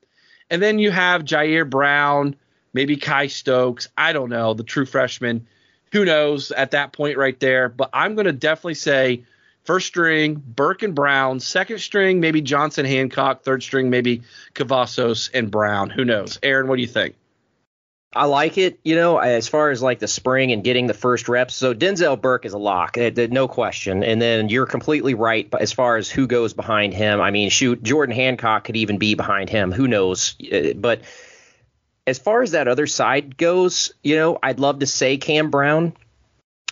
And then you have Jyaire Brown, maybe Kye Stokes. I don't know, the true freshman. Who knows at that point right there? But I'm going to definitely say First string, Burke and Brown. Second string, maybe Johnson Hancock. Third string, maybe Cavazos and Brown. Who knows? Aaron, what do you think? I like it, you know, as far as like the spring and getting the first reps. So Denzel Burke is a lock, uh, no question. And then you're completely right as far as who goes behind him. I mean, shoot, Jordan Hancock could even be behind him. Who knows? Uh, but as far as that other side goes, you know, I'd love to say Cam Brown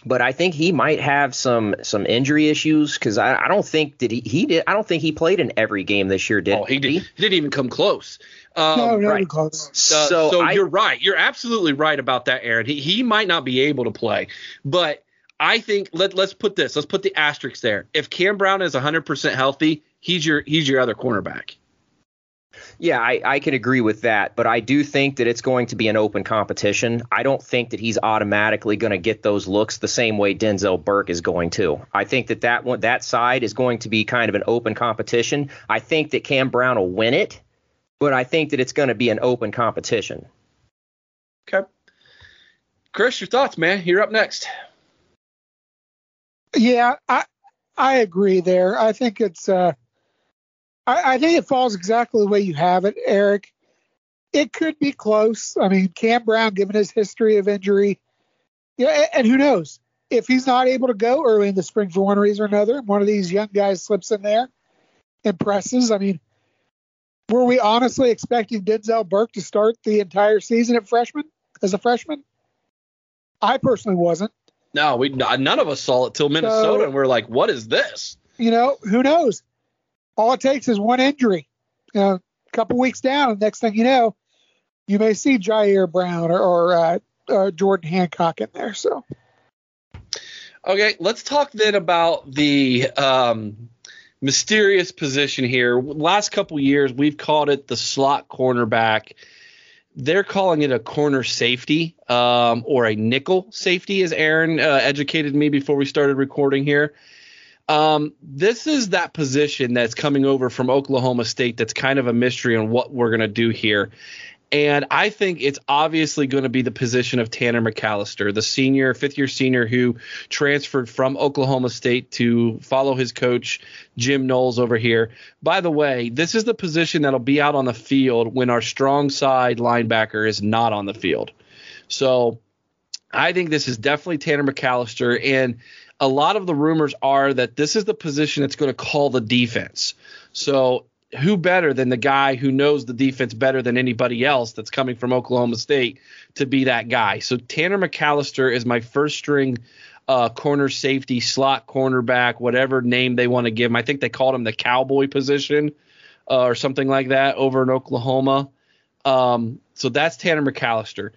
but I think he might have some some injury issues because I, I don't think did he he did I don't think he played in every game this year did oh he, did, he didn't even come close um, no, not right. even close. Uh, so so I- you're right. You're absolutely right about that, Aaron. He he might not be able to play, but I think let let's put this. Let's put the asterisk there. If Cam Brown is 100% healthy, he's your he's your other cornerback. Yeah, I, I can agree with that, but I do think that it's going to be an open competition. I don't think that he's automatically going to get those looks the same way Denzel Burke is going to. I think that that one that side is going to be kind of an open competition. I think that Cam Brown will win it, but I think that it's going to be an open competition. Okay. Chris, your thoughts, man? You're up next. Yeah, I I agree there. I think it's uh I, I think it falls exactly the way you have it, Eric. It could be close. I mean, Cam Brown, given his history of injury, yeah, and who knows if he's not able to go early in the spring for one reason or another, one of these young guys slips in there, and impresses. I mean, were we honestly expecting Denzel Burke to start the entire season at freshman as a freshman? I personally wasn't. No, we none of us saw it till Minnesota, So- and we're like, what is this? you know, who knows? All it takes is one injury. You know, a couple weeks down, next thing you know, you may see Jyaire Brown or, or uh, uh, Jordan Hancock in there. So Okay, let's talk then about the um, mysterious position here. Last couple years, we've called it the slot cornerback. They're calling it a corner safety um, or a nickel safety, as Aaron uh, educated me before we started recording here. Um, this is that position that's coming over from Oklahoma State that's kind of a mystery on what we're going to do here. And I think it's obviously going to be the position of Tanner McCalister, the senior, fifth year senior who transferred from Oklahoma State to follow his coach, Jim Knowles, over here. By the way, this is the position that'll be out on the field when our strong side linebacker is not on the field. So I think this is definitely Tanner McCalister. And a lot of the rumors are that this is the position that's going to call the defense. So who better than the guy who knows the defense better than anybody else that's coming from Oklahoma State to be that guy? So Tanner McCalister is my first string uh, corner safety, slot cornerback, whatever name they want to give him. I think they called him the cowboy position uh, or something like that over in Oklahoma. Um, so that's Tanner McCalister.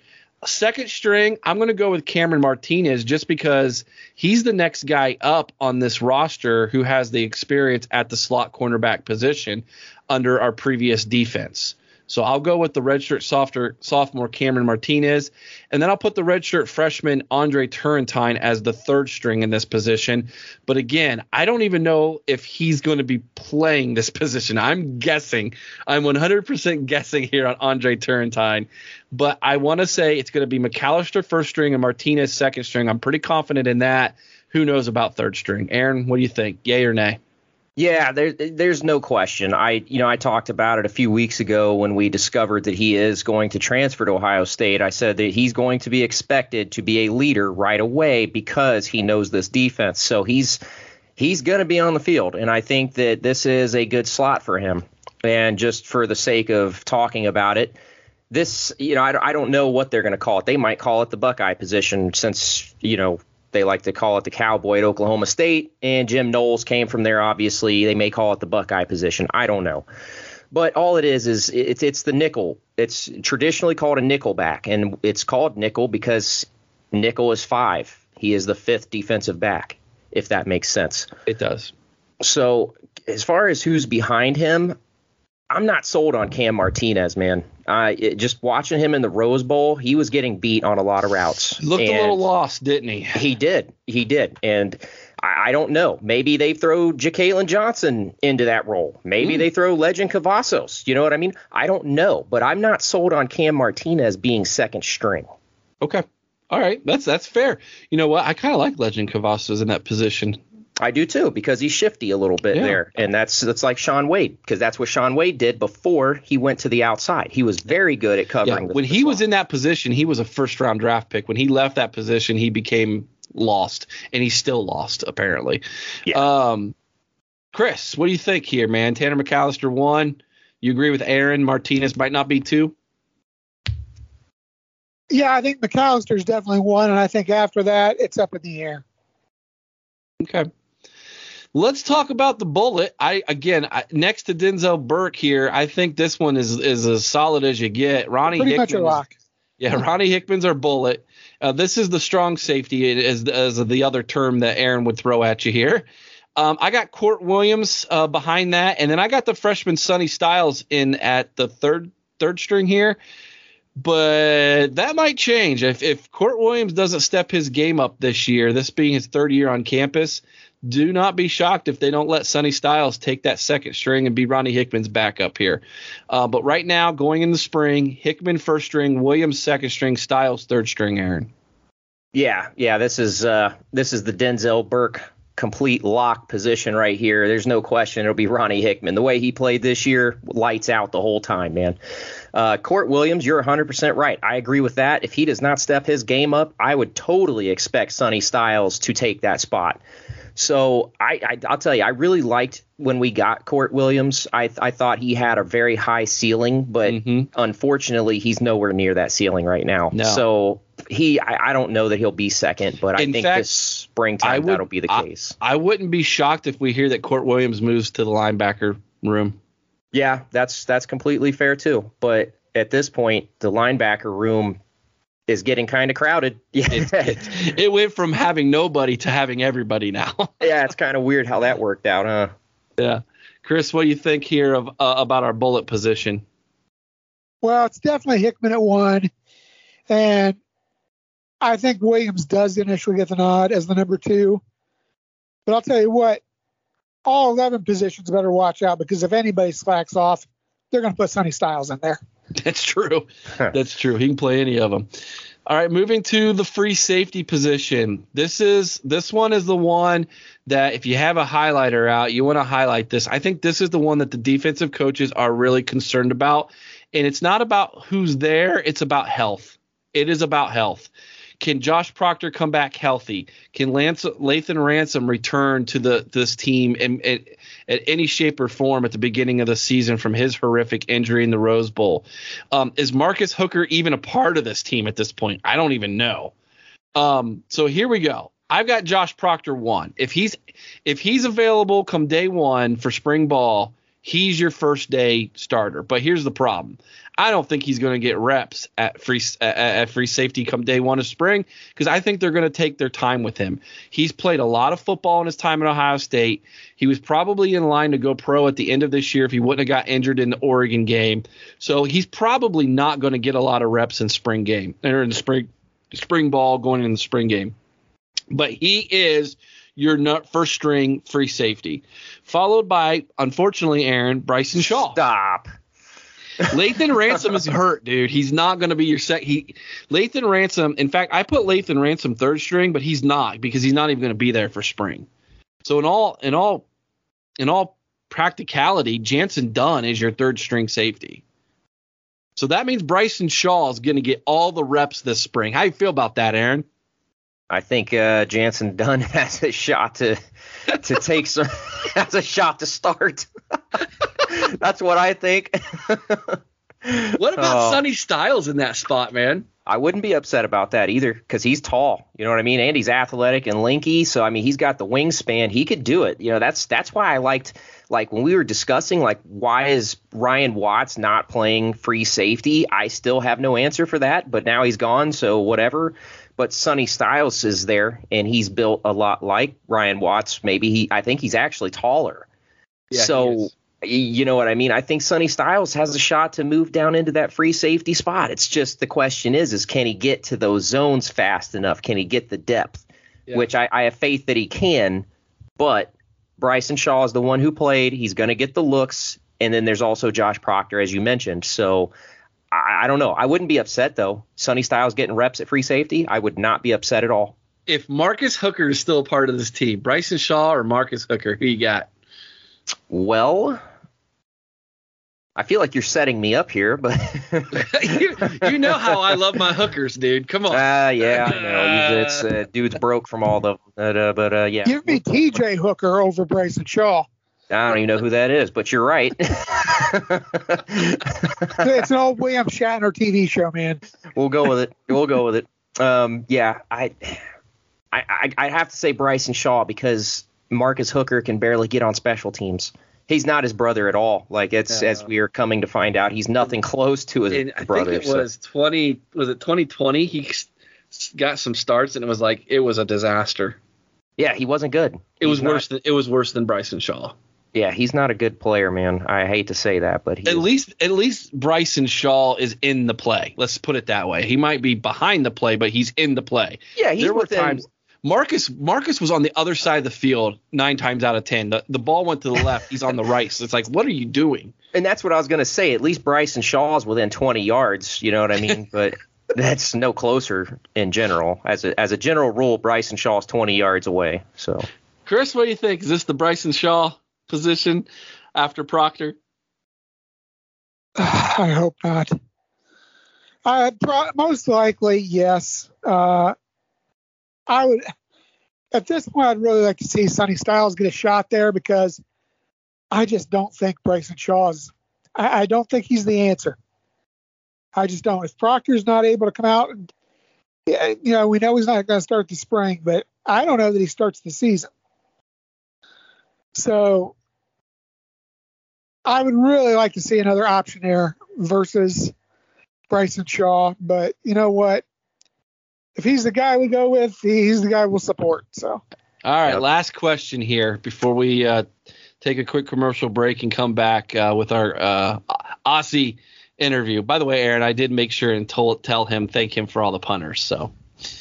Second string, I'm going to go with Cameron Martinez just because he's the next guy up on this roster who has the experience at the slot cornerback position under our previous defense. So I'll go with the redshirt softer, sophomore Cameron Martinez, and then I'll put the redshirt freshman Andre Turrentine as the third string in this position. But again, I don't even know if he's going to be playing this position. I'm guessing. I'm 100% guessing here on Andre Turrentine. But I want to say it's going to be McCalister first string and Martinez second string. I'm pretty confident in that. Who knows about third string? Aaron, what do you think? Yay or nay? Yeah, there, there's no question. I, you know, I talked about it a few weeks ago when we discovered that he is going to transfer to Ohio State. I said that he's going to be expected to be a leader right away because he knows this defense. So he's he's going to be on the field, and I think that this is a good slot for him. And just for the sake of talking about it, this, you know, I, I don't know what they're going to call it. They might call it the Buckeye position since, you know, they like to call it the Cowboy at Oklahoma State, and Jim Knowles came from there. Obviously, they may call it the Buckeye position. I don't know, but all it is is it's it's the nickel. It's traditionally called a nickel back, and it's called nickel because nickel is five. He is the fifth defensive back, if that makes sense. It does. So as far as who's behind him, I'm not sold on Cam Martinez, man. Uh, it, just watching him in the Rose Bowl, he was getting beat on a lot of routes. Looked a little lost, didn't he? he did. He did. And I, I don't know. Maybe they throw Jakailin Johnson into that role. Maybe they throw Lejond Cavazos. You know what I mean? I don't know. But I'm not sold on Cam Martinez being second string. Okay. All right. That's that's fair. You know what? I kind of like Lejond Cavazos in that position. I do too because he's shifty a little bit Yeah. there, and that's that's like Shaun Wade because that's what Shaun Wade did before he went to the outside. He was very good at covering. the, When the he was in that position, he was a first round draft pick. When he left that position, he became lost, and he's still lost apparently. Yeah. Um, Chris, what do you think here, man? Tanner McCalister one. You agree with Aaron Martinez might not be two? Yeah, I think McCalister's definitely one, and I think after that it's up in the air. Okay. Let's talk about the bullet. I again I, next to Denzel Burke here. I think this one is is as solid as you get. Ronnie Pretty Hickman much a is- lock. Yeah, Ronnie Hickman's our bullet. Uh, this is the strong safety, as, as the other term that Aaron would throw at you here. Um, I got Kourt Williams uh, behind that, and then I got the freshman Sonny Styles in at the third third string here. But that might change if if Kourt Williams doesn't step his game up this year. This being his third year on campus, do not be shocked if they don't let Sonny Styles take that second string and be Ronnie Hickman's backup here. Uh, but right now, going in the spring, Hickman first string, Williams second string, Styles third string. Aaron. Yeah, yeah. This is uh, this is the Denzel Burke complete lock position right here. There's no question it'll be Ronnie Hickman. The way he played this year, lights out the whole time, man. Uh, Kourt Williams, you're 100% right. I agree with that. If he does not step his game up, I would totally expect Sonny Styles to take that spot. So I, I I'll tell you, I really liked when we got Kourt Williams. I I thought he had a very high ceiling, but Mhm. unfortunately, he's nowhere near that ceiling right now. No. So he, I, I don't know that he'll be second, but I In think fact, this springtime would- that'll be the I- case. I wouldn't be shocked if we hear that Kourt Williams moves to the linebacker room. Yeah, that's that's completely fair too. But at this point, the linebacker room is getting kind of crowded. Yeah, It, it, it went from having nobody to having everybody now. yeah, it's kind of weird how that worked out, huh? yeah, Chris, what do you think here of uh, about our bullet position? Well, it's definitely Hickman at one, and I think Williams does initially get the nod as the number two. But I'll tell you what, all 11 positions better watch out because if anybody slacks off, they're going to put Sonny Styles in there. That's true. That's true. He can play any of them. All right, moving to the free safety position. This is this one is the one that if you have a highlighter out, you want to highlight this. I think this is the one that the defensive coaches are really concerned about, and it's not about who's there, it's about health. It is about health. Can Josh Proctor come back healthy? Can Lance Lathan Ransom return to the this team and, in, at any shape or form at the beginning of the season from his horrific injury in the Rose Bowl? Um, is Marcus Hooker even a part of this team at this point? I don't even know. Um, so here we go. I've got Josh Proctor one. If he's if he's available come day one for spring ball, he's your first day starter. But here's the problem. I don't think he's going to get reps at free at, free safety come day one of spring because I think they're going to take their time with him. He's played a lot of football in his time at Ohio State. He was probably in line to go pro at the end of this year if he wouldn't have got injured in the Oregon game. So he's probably not going to get a lot of reps in spring game or in the spring spring ball going in the spring game. But he is your nut first string free safety, followed by unfortunately Aaron Bryson Shaw. Stop. Lathan Ransom is hurt, dude. He's not going to be your sec. He Lathan Ransom. In fact, I put Lathan Ransom third string, but he's not because he's not even going to be there for spring. So in all in all in all practicality, Jantzen Dunn is your third string safety. So that means Bryson Shaw is going to get all the reps this spring. How you feel about that, Aaron? I think uh, Jantzen Dunn has a shot to to take some has a shot to start. That's what I think. What about Oh. Sonny Styles in that spot, man? I wouldn't be upset about that either because he's tall. You know what I mean? And he's athletic and linky. So I mean, he's got the wingspan. He could do it. You know, that's that's why I liked like when we were discussing like why is Ryan Watts not playing free safety? I still have no answer for that. But now he's gone, so whatever. But Sonny Styles is there, and he's built a lot like Ryan Watts. Maybe he. I think he's actually taller. Yeah, so you know what I mean? I think Sonny Styles has a shot to move down into that free safety spot. It's just the question is, is can he get to those zones fast enough? Can he get the depth? Yeah. Which I, I have faith that he can, but Bryson Shaw is the one who played. He's going to get the looks, and then there's also Josh Proctor, as you mentioned. So I, I don't know. I wouldn't be upset though. Sonny Styles getting reps at free safety. I would not be upset at all. If Marcus Hooker is still a part of this team, Bryson Shaw or Marcus Hooker, who you got? Well, I feel like you're setting me up here, but you, you know how I love my hookers, dude. Come on. Ah, yeah, I know. It's uh, dude's broke from all the, but uh, but uh, yeah. Give me TJ Hooker over Bryson Shaw. I don't even know who that is, but you're right. it's an old William Shatner TV show, man. We'll go with it. We'll go with it. Um, yeah, I, I, I have to say Bryson Shaw because Marcus Hooker can barely get on special teams. He's not his brother at all. Like it's No. as we are coming to find out, he's nothing close to his brother. I think it so- was 20. Was it 2020? He got some starts, and it was like it was a disaster. yeah, he wasn't good. It was He's not- worse than it was worse than Bryson Shaw. Yeah, he's not a good player, man. I hate to say that, but he At least at least Bryson Shaw is in the play. Let's put it that way. He might be behind the play, but he's in the play. yeah, he's there were within, times Marcus Marcus was on the other side of the field nine times out of ten. The, the ball went to the left. He's on the right. So it's like, what are you doing? and that's what I was gonna say. At least Bryson Shaw's within 20 yards. You know what I mean? but that's no closer in general. As a as a general rule, Bryson Shaw's 20 yards away. So Chris, what do you think? Is this the Bryson Shaw position after Proctor? I hope not. Uh, pro- most likely, yes. Uh, I would. At this point, I'd really like to see Sonny Styles get a shot there because I just don't think Bryson Shaw's. I, I don't think he's the answer. I just don't. If Proctor's not able to come out, and, you know, we know he's not going to start the spring, but I don't know that he starts the season. So I would really like to see another option there versus Bryson Shaw. But you know what? If he's the guy we go with, he's the guy we'll support. So All right, Yep. last question here before we uh, take a quick commercial break and come back uh, with our uh, Aussie interview. By the way, Aaron, I did make sure and told, tell him thank him for all the punters. So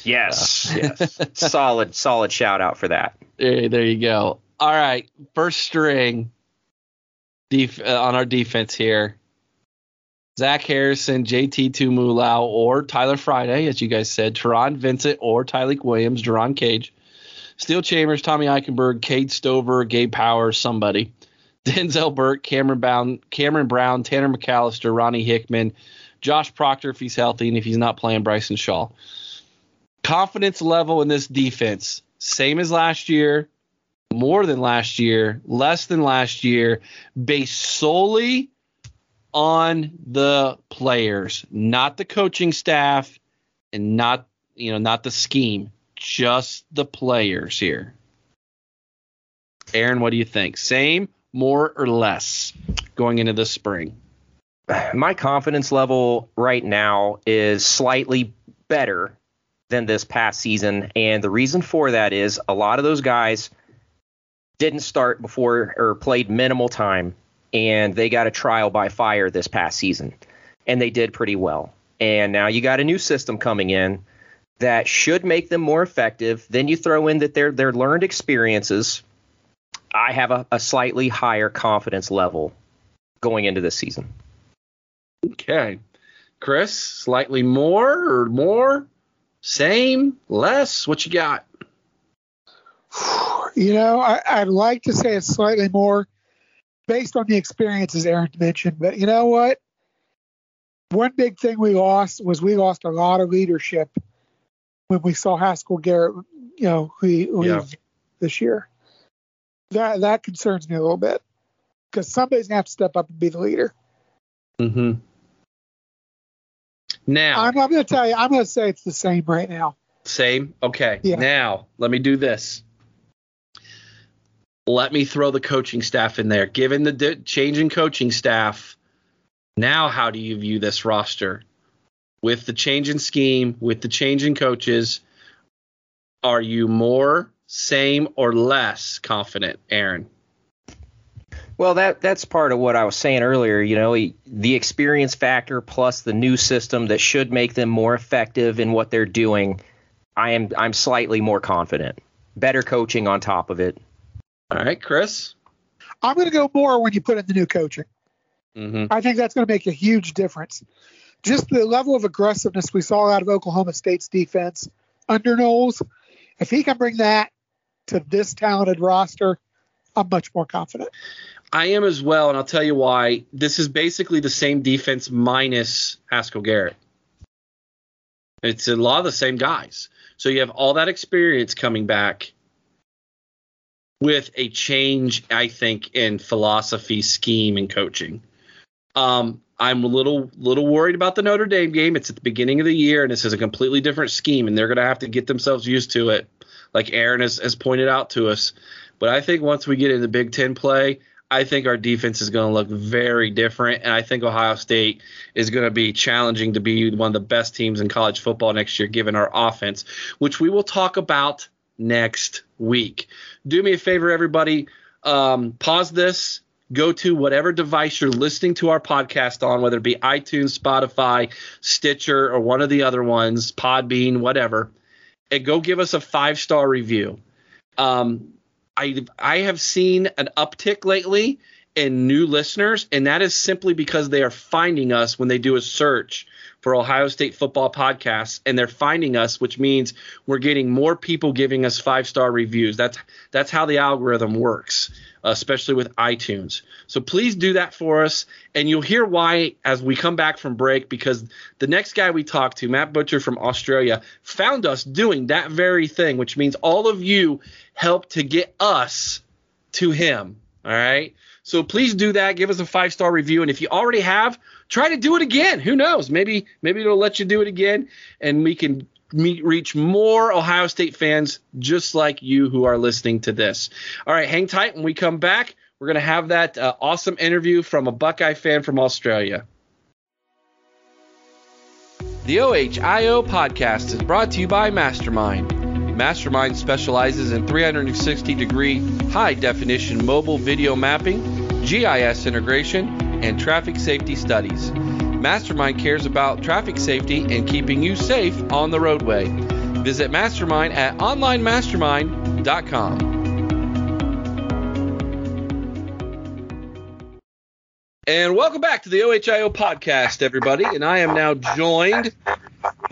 yes, yes, solid solid shout out for that. there, there you go. All right, first string def- uh, on our defense here. Zach Harrison, JT Tuimoloau, or Tyler Friday, as you guys said, Taron Vincent, or Tyleek Williams, Jerron Cage, Steele Chambers, Tommy Eichenberg, Cade Stover, Gabe Powers, somebody, Denzel Burke, Cameron Cameron Brown, Tanner McCalister, Ronnie Hickman, Josh Proctor if he's healthy, and if he's not playing, Bryson Shaw. Confidence level in this defense, same as last year, more than last year, less than last year, based solely on the players, not the coaching staff, and not you know not the scheme, just the players here. Aaron, what do you think? Same, more, or less going into the spring? My confidence level right now is slightly better than this past season, and the reason for that is a lot of those guys didn't start before or played minimal time, and they got a trial by fire this past season, and they did pretty well. And now you got a new system coming in that should make them more effective. Then you throw in that they're they're learned experiences. I have a, a slightly higher confidence level going into this season. Okay. Chris, slightly more or more? Same? Less? What you got? You know, I, I'd like to say it's slightly more based on the experiences Aaron mentioned, but you know what? One big thing we lost was we lost a lot of leadership when we saw Haskell Garrett, you know, leave Yeah. this year. That that concerns me a little bit because somebody's gonna have to step up and be the leader. Mm-hmm. Now, I'm, I'm gonna tell you, I'm gonna say it's the same right now. Same. Okay. Yeah. Now, let me do this. Let me throw the coaching staff in there. Given the di- change in coaching staff, now how do you view this roster? With the change in scheme, with the change in coaches, are you more, same, or less confident, Aaron? Well, that that's part of what I was saying earlier. You know, the experience factor plus the new system that should make them more effective in what they're doing. I am I'm slightly more confident. Better coaching on top of it. All right, Chris. I'm gonna go more when you put in the new coaching. Mm-hmm. I think that's going to make a huge difference. Just the level of aggressiveness we saw out of Oklahoma State's defense under Knowles, if he can bring that to this talented roster, I'm much more confident. I am as well, and I'll tell you why. This is basically the same defense minus Haskell Garrett. It's a lot of the same guys. So you have all that experience coming back with a change, I think, in philosophy, scheme, and coaching. Um, I'm a little little worried about the Notre Dame game. It's at the beginning of the year, and this is a completely different scheme, and they're going to have to get themselves used to it, like Aaron has, has pointed out to us. But I think once we get into Big Ten play, I think our defense is going to look very different, and I think Ohio State is going to be challenging to be one of the best teams in college football next year, given our offense, which we will talk about next week. Do me a favor, everybody. Um, pause this, go to whatever device you're listening to our podcast on, whether it be iTunes, Spotify, Stitcher, or one of the other ones, Podbean, whatever, and go give us a five star review. Um, I I have seen an uptick lately in new listeners, and that is simply because they are finding us when they do a search for Ohio State football podcasts, and they're finding us, which means we're getting more people giving us five star reviews. That's that's how the algorithm works, especially with iTunes. So please do that for us, and you'll hear why as we come back from break. Because the next guy we talked to, Matt Butcher from Australia, found us doing that very thing, which means all of you helped to get us to him. All right. So please do that. Give us a five star review, and if you already have, try to do it again. Who knows? Maybe maybe it'll let you do it again, and we can meet, reach more Ohio State fans just like you who are listening to this. All right, hang tight. When we come back, we're gonna have that uh, awesome interview from a Buckeye fan from Australia. The OHIO podcast is brought to you by Mastermind. Mastermind specializes in 360 degree high definition mobile video mapping, GIS integration, and traffic safety studies. Mastermind cares about traffic safety and keeping you safe on the roadway. Visit Mastermind at onlinemastermind.com. And welcome back to the OHIO podcast, everybody. And I am now joined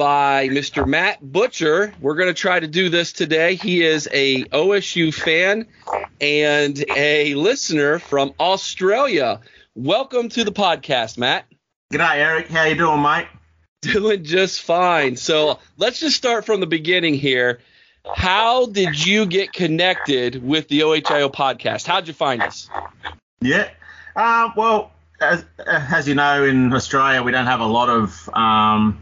by Mr. Matt Butcher. We're going to try to do this today. He is a OSU fan and a listener from Australia. Welcome to the podcast, Matt. Good G'day, Eric. How you doing, mate? Doing just fine. So let's just start from the beginning here. How did you get connected with the OHIO podcast? How'd you find us? Yeah. Uh, well, as, as you know, in Australia, we don't have a lot of um,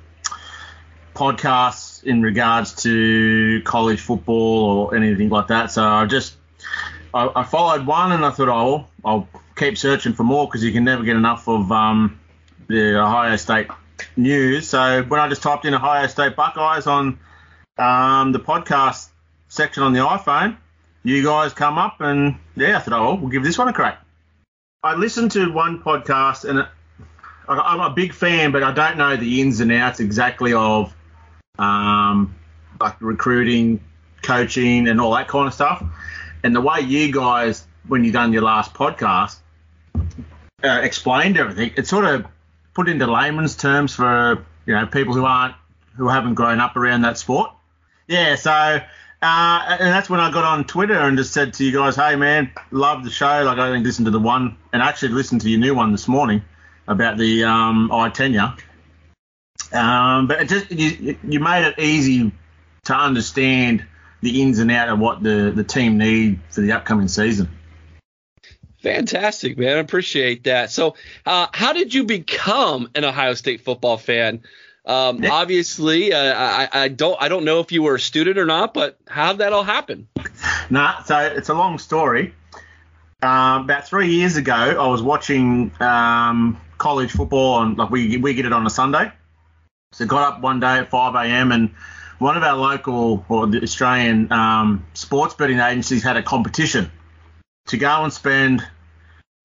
podcasts in regards to college football or anything like that. So I just I, I followed one and I thought, oh, I'll keep searching for more because you can never get enough of um, the Ohio State news. So when I just typed in Ohio State Buckeyes on um, the podcast section on the iPhone, you guys come up and yeah, I thought, oh, we'll give this one a crack. I listened to one podcast and I'm a big fan, but I don't know the ins and outs exactly of um, like recruiting, coaching, and all that kind of stuff. And the way you guys, when you done your last podcast, uh, explained everything, it sort of put into layman's terms for you know people who aren't who haven't grown up around that sport. Yeah, so uh, and that's when I got on Twitter and just said to you guys, "Hey man, love the show. Like I only listened to the one and actually listened to your new one this morning about the um, I tenure." Um, but it just you, you made it easy to understand the ins and out of what the, the team need for the upcoming season. Fantastic, man. I appreciate that. So, uh, how did you become an Ohio State football fan? Um, yeah. Obviously, uh, I, I, don't I don't know if you were a student or not, but how did that all happen? Nah, so it's a long story. Um, about three years ago, I was watching um, college football, and like we we get it on a Sunday. So got up one day at 5 a.m. and one of our local or the Australian um, sports betting agencies had a competition to go and spend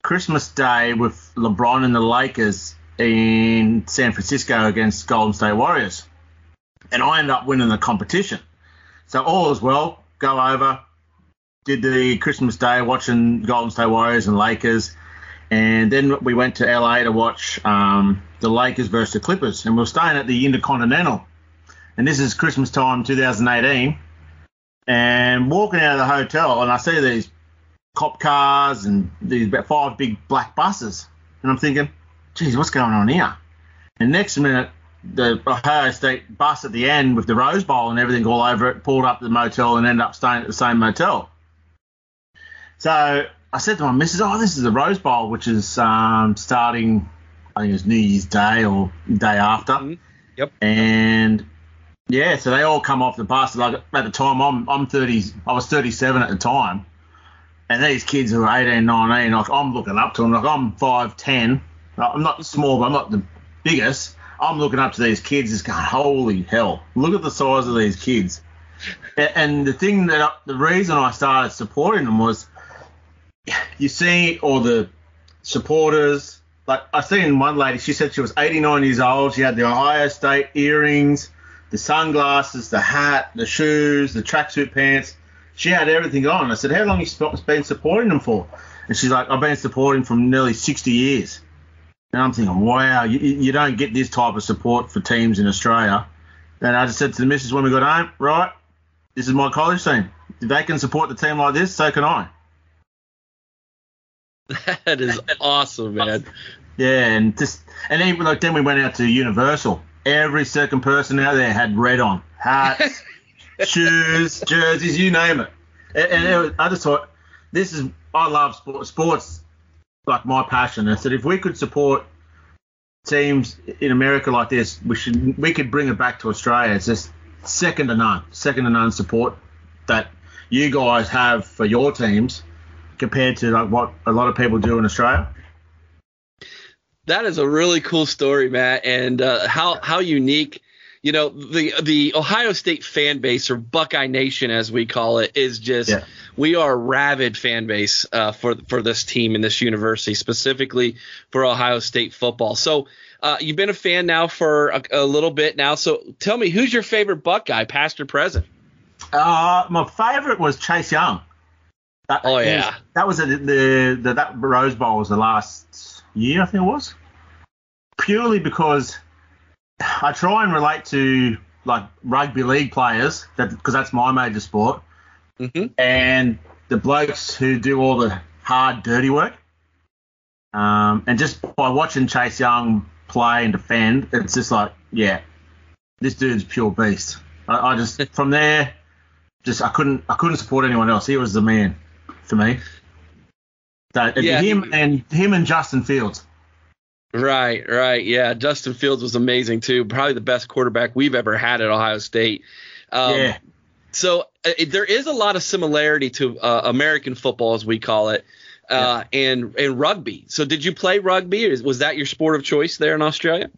Christmas Day with LeBron and the Lakers in San Francisco against Golden State Warriors. And I ended up winning the competition. So all is well. Go over, did the Christmas Day watching Golden State Warriors and Lakers. And then we went to LA to watch um, the Lakers versus the Clippers, and we are staying at the Intercontinental. And this is Christmas time, 2018. And walking out of the hotel, and I see these cop cars and these about five big black buses, and I'm thinking, geez, what's going on here? And next minute, the Ohio State bus at the end with the Rose Bowl and everything all over it pulled up to the motel and ended up staying at the same motel. So I said to my missus, "Oh, this is the Rose Bowl, which is um, starting. I think it was New Year's Day or day after." Mhm. Yep. And yeah, so they all come off the bus. Like at the time, I'm I'm 30. I was 37 at the time, and these kids who are 18, 19, like I'm looking up to them. Like I'm 5'10. I'm not small, but I'm not the biggest. I'm looking up to these kids, just going, "Holy hell! Look at the size of these kids." And the thing that I, the reason I started supporting them was you see all the supporters. Like I seen one lady, she said she was 89 years old. She had the Ohio State earrings, the sunglasses, the hat, the shoes, the tracksuit pants. She had everything on. I said, "How long you sp- been supporting them for?" And she's like, "I've been supporting from nearly 60 years." And I'm thinking, "Wow, you, you don't get this type of support for teams in Australia." And I just said to the missus when we got home, "Right, this is my college team. If they can support the team like this, so can I." That is awesome, man. Yeah, and just and even like then we went out to Universal. Every second person out there had red on, hats, shoes, jerseys, you name it. And, and it was, I just thought, this is I love sport. Sports like my passion. I said if we could support teams in America like this, we should we could bring it back to Australia. It's just second to none, second to none support that you guys have for your teams compared to like what a lot of people do in Australia. That is a really cool story, Matt, and uh, how how unique. You know, the the Ohio State fan base or Buckeye Nation, as we call it, is just Yeah. we are a rabid fan base uh, for for this team and this university, specifically for Ohio State football. So. Uh, you've been a fan now for a, a little bit now, so tell me who's your favorite Buckeye, past or present? Uh, my favourite was Chase Young. That, Oh, he was- yeah. that was a, the, the that Rose Bowl was the last year I think it was. Purely because I try and relate to like rugby league players that because that's my major sport, Mm-hmm. and the blokes who do all the hard, dirty work. Um, and just by watching Chase Young play and defend, it's just like, yeah, this dude's pure beast. I, I just from there, just I couldn't I couldn't support anyone else. He was the man for me. That Yeah. him and him and Justin Fields. Right, right. Yeah, Justin Fields was amazing too. Probably the best quarterback we've ever had at Ohio State. Um, yeah, So uh, there is a lot of similarity to uh, American football, as we call it, uh, and and rugby. So did you play rugby? Was that your sport of choice there in Australia?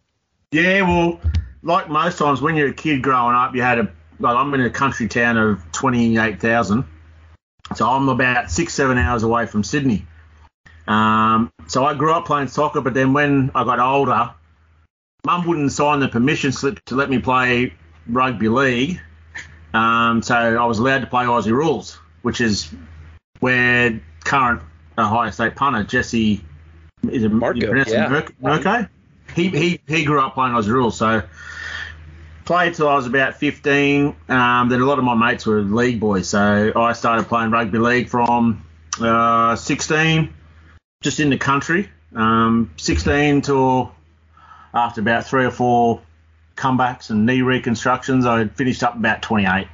yeah. Well, like most times when you're a kid growing up, you had a like I'm in a country town of twenty eight thousand, so I'm about six seven hours away from Sydney. Um, so I grew up playing soccer, but then when I got older, Mum wouldn't sign the permission slip to let me play rugby league. Um, so I was allowed to play Aussie rules, which is where current Ohio State punter Jesse is it Marco, you pronounce it yeah. Murk- He, he he grew up playing Aussie rules, so played till I was about 15. Um, then a lot of my mates were league boys, so I started playing rugby league from uh, 16, just in the country. Um, 16 till after about three or four comebacks and knee reconstructions, I finished up about 28.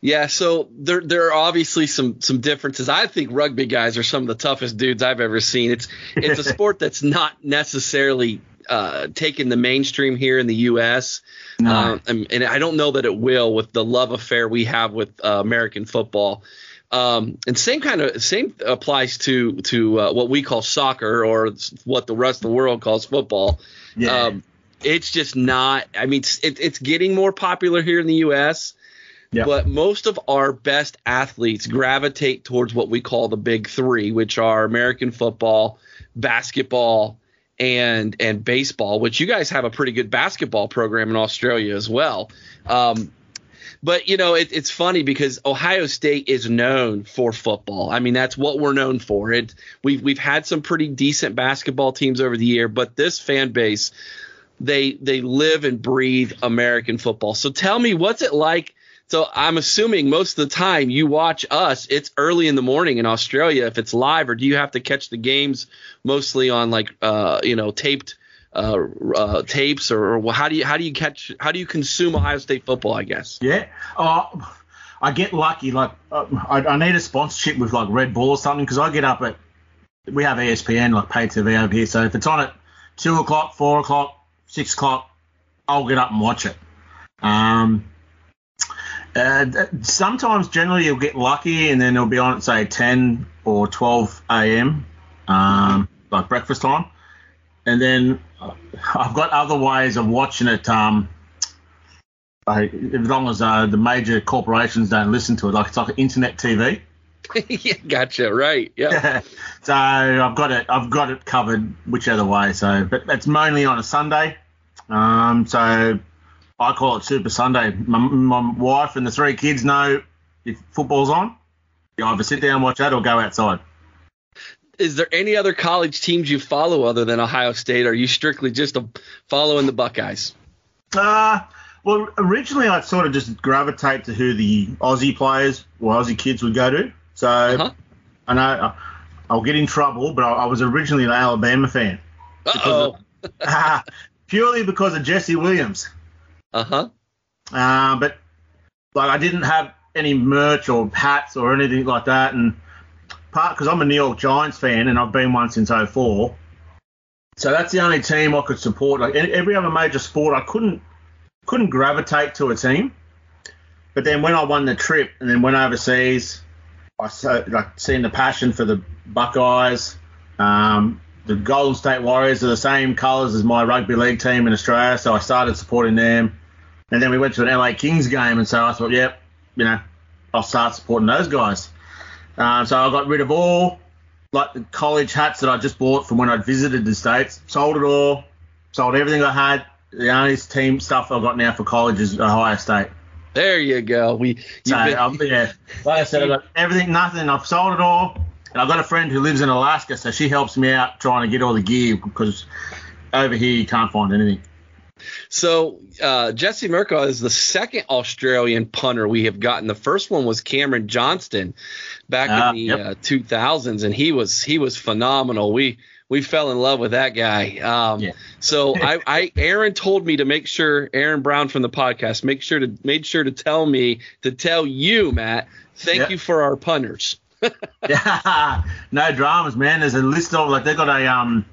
Yeah, so there there are obviously some some differences. I think rugby guys are some of the toughest dudes I've ever seen. It's it's a sport that's not necessarily uh, taking the mainstream here in the U.S. No. Um, and, and I don't know that it will with the love affair we have with uh, American football. Um, and same kind of same applies to to uh, what we call soccer or what the rest of the world calls football. Yeah. Um, it's just not. I mean, it's, it, it's getting more popular here in the U.S. But most of our best athletes gravitate towards what we call the big three, which are American football, basketball, and and baseball. Which you guys have a pretty good basketball program in Australia as well. Um, but you know, it, it's funny because Ohio State is known for football. I mean, that's what we're known for. It we've we've had some pretty decent basketball teams over the year, but this fan base, they they live and breathe American football. So tell me, what's it like? So I'm assuming most of the time you watch us, it's early in the morning in Australia if it's live, or do you have to catch the games mostly on like uh, you know taped uh, uh, tapes, or, or how do you how do you catch how do you consume Ohio State football? I guess. Yeah. Oh, I get lucky. Like uh, I, I need a sponsorship with like Red Bull or something because I get up at we have ESPN like pay TV over here. So if it's on at two o'clock, four o'clock, six o'clock, I'll get up and watch it. Um, uh, sometimes, generally, you'll get lucky, and then it'll be on at say 10 or 12 a.m. Um, like breakfast time, and then I've got other ways of watching it. Um, I, as long as uh, the major corporations don't listen to it, like it's like internet TV. yeah, gotcha. Right. Yeah. so I've got it. I've got it covered whichever way. So, but it's mainly on a Sunday. Um, so I call it Super Sunday. My, my wife and the three kids know if football's on, you either sit down and watch that or go outside. Is there any other college teams you follow other than Ohio State? Or are you strictly just a, following the Buckeyes? Uh, well, originally I'd sort of just gravitate to who the Aussie players or Aussie kids would go to. So uh-huh. I know I'll get in trouble, but I, I was originally an Alabama fan. Uh, purely because of Jesse Williams. Uh-huh. Uh, but like I didn't have any merch or hats or anything like that, and part because I'm a New York Giants fan and I've been one since 04. So that's the only team I could support. Like every other major sport, I couldn't couldn't gravitate to a team. But then when I won the trip and then went overseas, I so, like seen the passion for the Buckeyes. Um, the Golden State Warriors are the same colours as my rugby league team in Australia, so I started supporting them. And then we went to an LA Kings game, and so I thought, yep, you know, I'll start supporting those guys. Um, so I got rid of all like the college hats that I just bought from when I'd visited the states. Sold it all. Sold everything I had. The only team stuff I've got now for college is Ohio State. There you go. We so, been... um, yeah, like I said, I got everything, nothing. I've sold it all, and I've got a friend who lives in Alaska, so she helps me out trying to get all the gear because over here you can't find anything. So uh, Jesse Mirco is the second Australian punter we have gotten. The first one was Cameron Johnston back uh, in the yep. uh, 2000s, and he was he was phenomenal. We we fell in love with that guy. Um, yeah. so I, I Aaron told me to make sure Aaron Brown from the podcast make sure to made sure to tell me to tell you Matt. Thank yep. you for our punters. yeah, no dramas, man. There's a list of like they got a um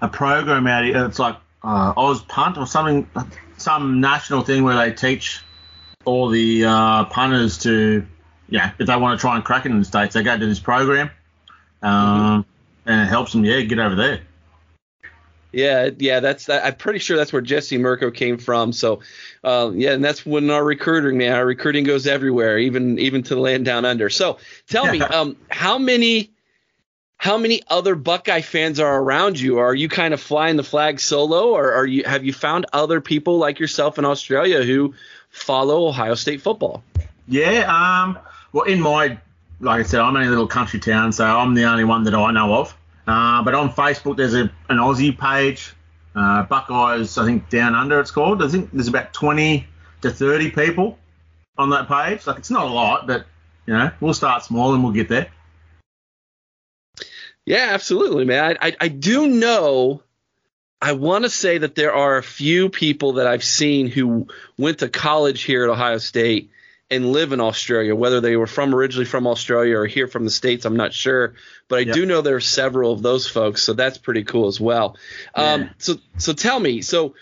a program out here. It's like uh, Oz Punt or something, some national thing where they teach all the uh, punters to, yeah, if they want to try and crack it in the states, they go to this program, um, mm-hmm. and it helps them, yeah, get over there. Yeah, yeah, that's that. I'm pretty sure that's where Jesse Mirco came from. So, uh, yeah, and that's when our recruiting man, our recruiting goes everywhere, even even to the land down under. So, tell me, um, how many how many other Buckeye fans are around you? Are you kind of flying the flag solo, or are you have you found other people like yourself in Australia who follow Ohio State football? Yeah, um, well, in my like I said, I'm in a little country town, so I'm the only one that I know of. Uh, but on Facebook, there's a, an Aussie page, uh, Buckeyes, I think Down Under, it's called. I think there's about 20 to 30 people on that page. Like it's not a lot, but you know, we'll start small and we'll get there. Yeah, absolutely, man. I, I, I do know. I want to say that there are a few people that I've seen who went to college here at Ohio State and live in Australia, whether they were from originally from Australia or here from the states. I'm not sure, but I yep. do know there are several of those folks, so that's pretty cool as well. Yeah. Um, so, so tell me, so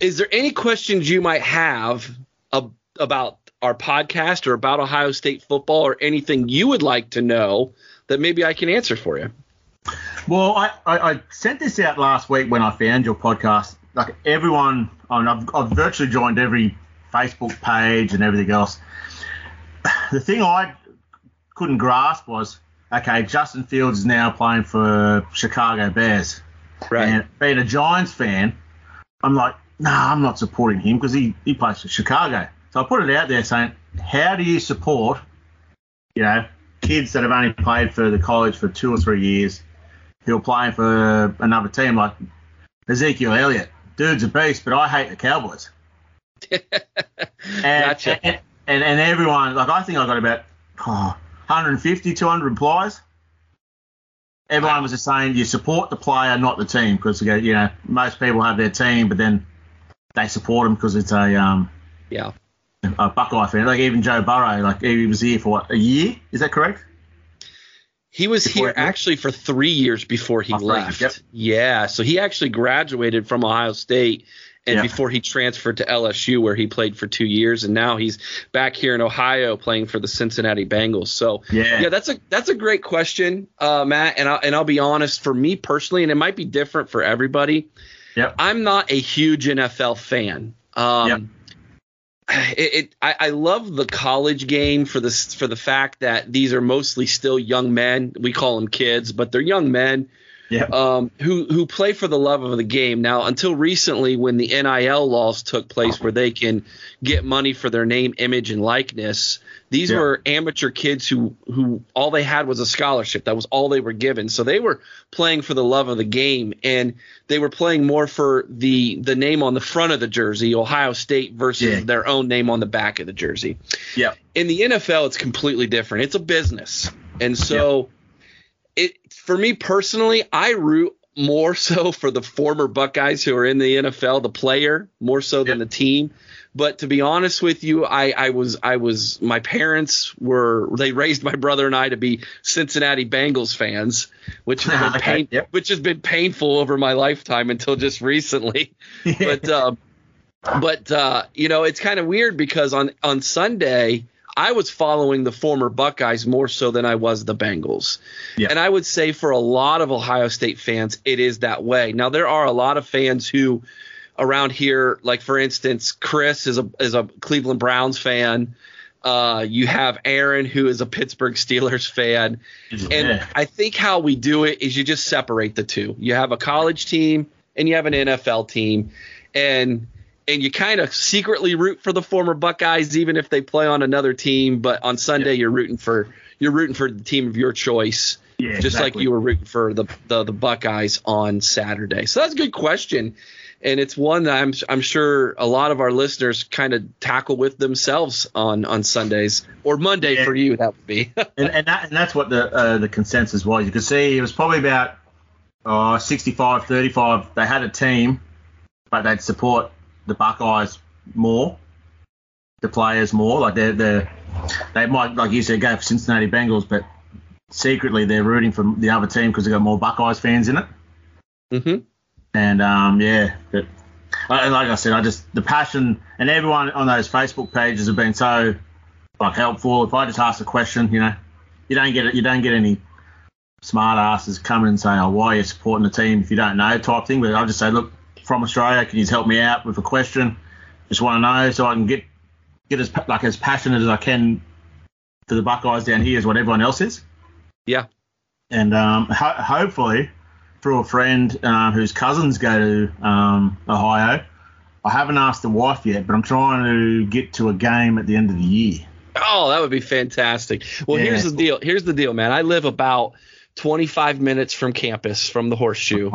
is there any questions you might have ab- about our podcast or about Ohio State football or anything you would like to know that maybe I can answer for you. Well, I, I, I sent this out last week when I found your podcast. Like everyone, on I've, I've virtually joined every Facebook page and everything else. The thing I couldn't grasp was okay, Justin Fields is now playing for Chicago Bears. Right. And being a Giants fan, I'm like, nah, I'm not supporting him because he, he plays for Chicago. So I put it out there saying, how do you support, you know, kids that have only played for the college for two or three years who are playing for another team like Ezekiel Elliott. Dude's a beast, but I hate the Cowboys. and, gotcha. And, and, and, everyone, like, I think I got about oh, 150, 200 replies. Everyone wow. was just saying you support the player, not the team, because you know most people have their team, but then they support them because it's a um yeah a Buckeye fan. Like even Joe Burrow, like he was here for what a year? Is that correct? He was Before here he- actually for three years before he Oh, left. yep. Yeah, so he actually graduated from Ohio State, and Yeah. before he transferred to LSU, where he played for two years, and now he's back here in Ohio playing for the Cincinnati Bengals. So Yeah. yeah, that's a that's a great question, uh, Matt. And I, and I'll be honest, for me personally, and it might be different for everybody. Yep. I'm not a huge NFL fan. Um, Yep. It, it I, I love the college game for this for the fact that these are mostly still young men. We call them kids, but they're young men Yeah. um, who who play for the love of the game. Now, until recently, when the NIL laws took place, where they can get money for their name, image, and likeness, these Yeah. were amateur kids who who all they had was a scholarship. That was all they were given. So they were playing for the love of the game, and they were playing more for the the name on the front of the jersey, Ohio State, versus Yeah. their own name on the back of the jersey Yeah. in the NFL, it's completely different. It's a business, and so it for me personally, I root more so for the former Buckeyes who are in the NFL, the player more so than the team. But to be honest with you, I, I was I was my parents were they raised my brother and I to be Cincinnati Bengals fans, which has been pain, yep. which has been painful over my lifetime until just recently. But uh, but uh, you know, it's kind of weird because on on Sunday I was following the former Buckeyes more so than I was the Bengals. Yeah. And I would say for a lot of Ohio State fans, it is that way. Now there are a lot of fans who around here, like for instance, Chris is a is a Cleveland Browns fan. Uh, you have Aaron, who is a Pittsburgh Steelers fan. And I think how we do it is you just separate the two. You have a college team and you have an NFL team, and and you kind of secretly root for the former Buckeyes, even if they play on another team. But on Sunday, you're rooting for you're rooting for the team of your choice, Yeah, just like you were rooting for the, the the Buckeyes on Saturday. So that's a good question. And it's one that I'm I'm sure a lot of our listeners kind of tackle with themselves on on Sundays or Monday Yeah. for you. That would be. and, and, that, and that's what the uh, the consensus was. You could see it was probably about uh, 65 35. They had a team, but they'd support the Buckeyes more, the players more. Like they're, they're, they might, like you said, go for Cincinnati Bengals, but secretly they're rooting for the other team because they've got more Buckeyes fans in it. hmm And um, yeah, but like I said, I just the passion and everyone on those Facebook pages have been so like helpful. If I just ask a question, you know, you don't get it. You don't get any smart asses coming and saying, "Oh, why are you supporting the team if you don't know?" type thing. But I'll just say, "Look, from Australia, can you help me out with a question? Just want to know so I can get get as like as passionate as I can for the Buckeyes down here as what everyone else is." Yeah. and um, ho- hopefully through a friend uh, whose cousins go to um, Ohio. I haven't asked the wife yet, but I'm trying to get to a game at the end of the year. Oh, that would be fantastic. Well, Yeah. here's the deal. Here's the deal, man. I live about 25 minutes from campus, from the horseshoe.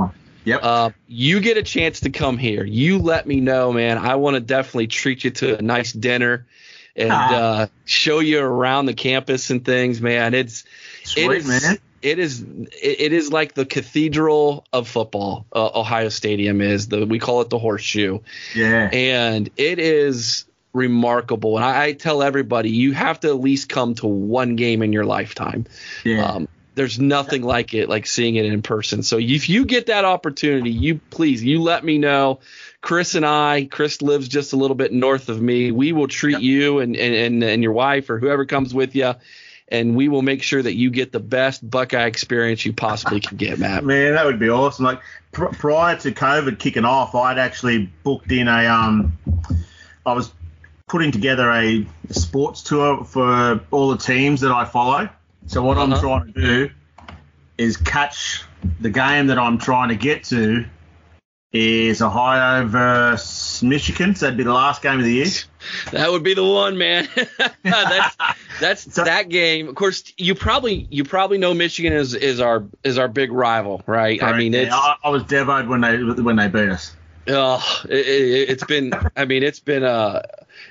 Yep. Uh, you get a chance to come here. You let me know, man. I want to definitely treat you to a nice dinner and Ah. uh, show you around the campus and things, man. It's it Sweet, is man. it is it, it is like the cathedral of football. Uh, Ohio Stadium is the we call it the horseshoe Yeah. and it is remarkable. And I, I tell everybody, you have to at least come to one game in your lifetime. Yeah. Um, there's nothing like it, like seeing it in person. So if you get that opportunity, you please, you let me know. Chris and I, Chris lives just a little bit north of me. We will treat you and, and, and, and your wife or whoever comes with you, and we will make sure that you get the best Buckeye experience you possibly can get, Matt. Man, that would be awesome. Like pr- prior to COVID kicking off, I'd actually booked in a um, I was putting together a sports tour for all the teams that I follow. So what I'm Uh-huh. trying to do is catch the game that I'm trying to get to is Ohio versus Michigan. So that'd be the last game of the year. That would be the one, man. that's that's So- that game. Of course, you probably you probably know Michigan is is our is our big rival, right? I mean, Yeah, it's I, I was devoed when they when they beat us. oh, it, it, it's been. I mean, it's been uh,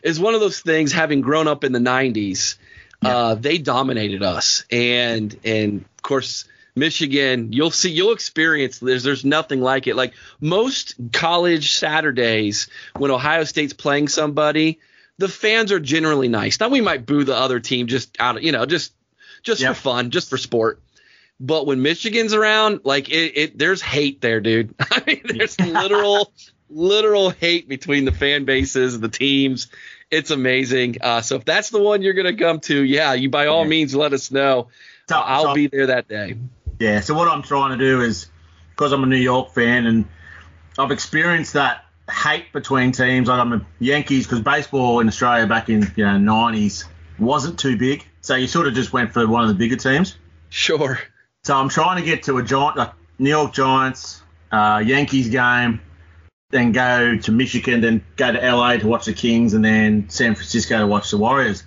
it's one of those things. Having grown up in the '90s, uh, they dominated us, and and of course. Michigan, you'll see, you'll experience. There's, there's nothing like it. Like most college Saturdays, when Ohio State's playing somebody, the fans are generally nice. Now we might boo the other team just out of you know just just Yep. for fun, just for sport. But when Michigan's around, like it, it there's hate there, dude. I mean, there's literal literal hate between the fan bases and the teams. It's amazing. Uh, so if that's the one you're gonna come to, yeah, you by all Yeah. means let us know. So- I'll so- be there that day. Yeah, so what I'm trying to do is, because I'm a New York fan and I've experienced that hate between teams. Like I'm a Yankees because baseball in Australia back in you know 90s wasn't too big, so you sort of just went for one of the bigger teams. Sure. So I'm trying to get to a giant, like New York Giants, uh, Yankees game, then go to Michigan, then go to LA to watch the Kings, and then San Francisco to watch the Warriors.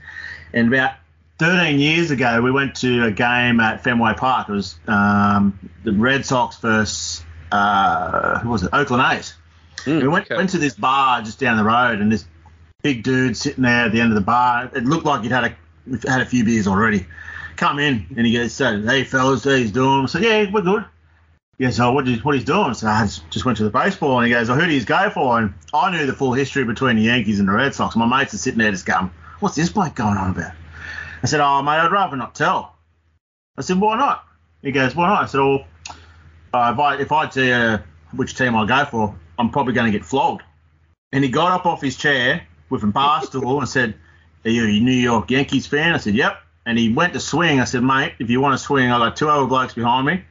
And about 13 years ago, we went to a game at Fenway Park. It was um, the Red Sox versus uh, who was it? Oakland A's. Mm, we went okay. went to this bar just down the road, and this big dude sitting there at the end of the bar. It looked like he'd had a had a few beers already. Come in, and he goes, so, "Hey fellas, how you doing?" I said, "Yeah, we're good." Goes, "Oh, what what he's doing?" So I just went to the baseball, and he goes, "Oh, who do you go for?" And I knew the full history between the Yankees and the Red Sox. My mates are sitting there just going, "What's this bloke going on about?" I said, "Oh, mate, I'd rather not tell." I said, "Why not?" He goes, "Why not?" I said, "Well, uh, if I if I tell you which team I go for, I'm probably going to get flogged." And he got up off his chair with a bar stool and said, Are you a New York Yankees fan? I said, Yep. And he went to swing. I said, Mate, if you want to swing, I got two other blokes behind me.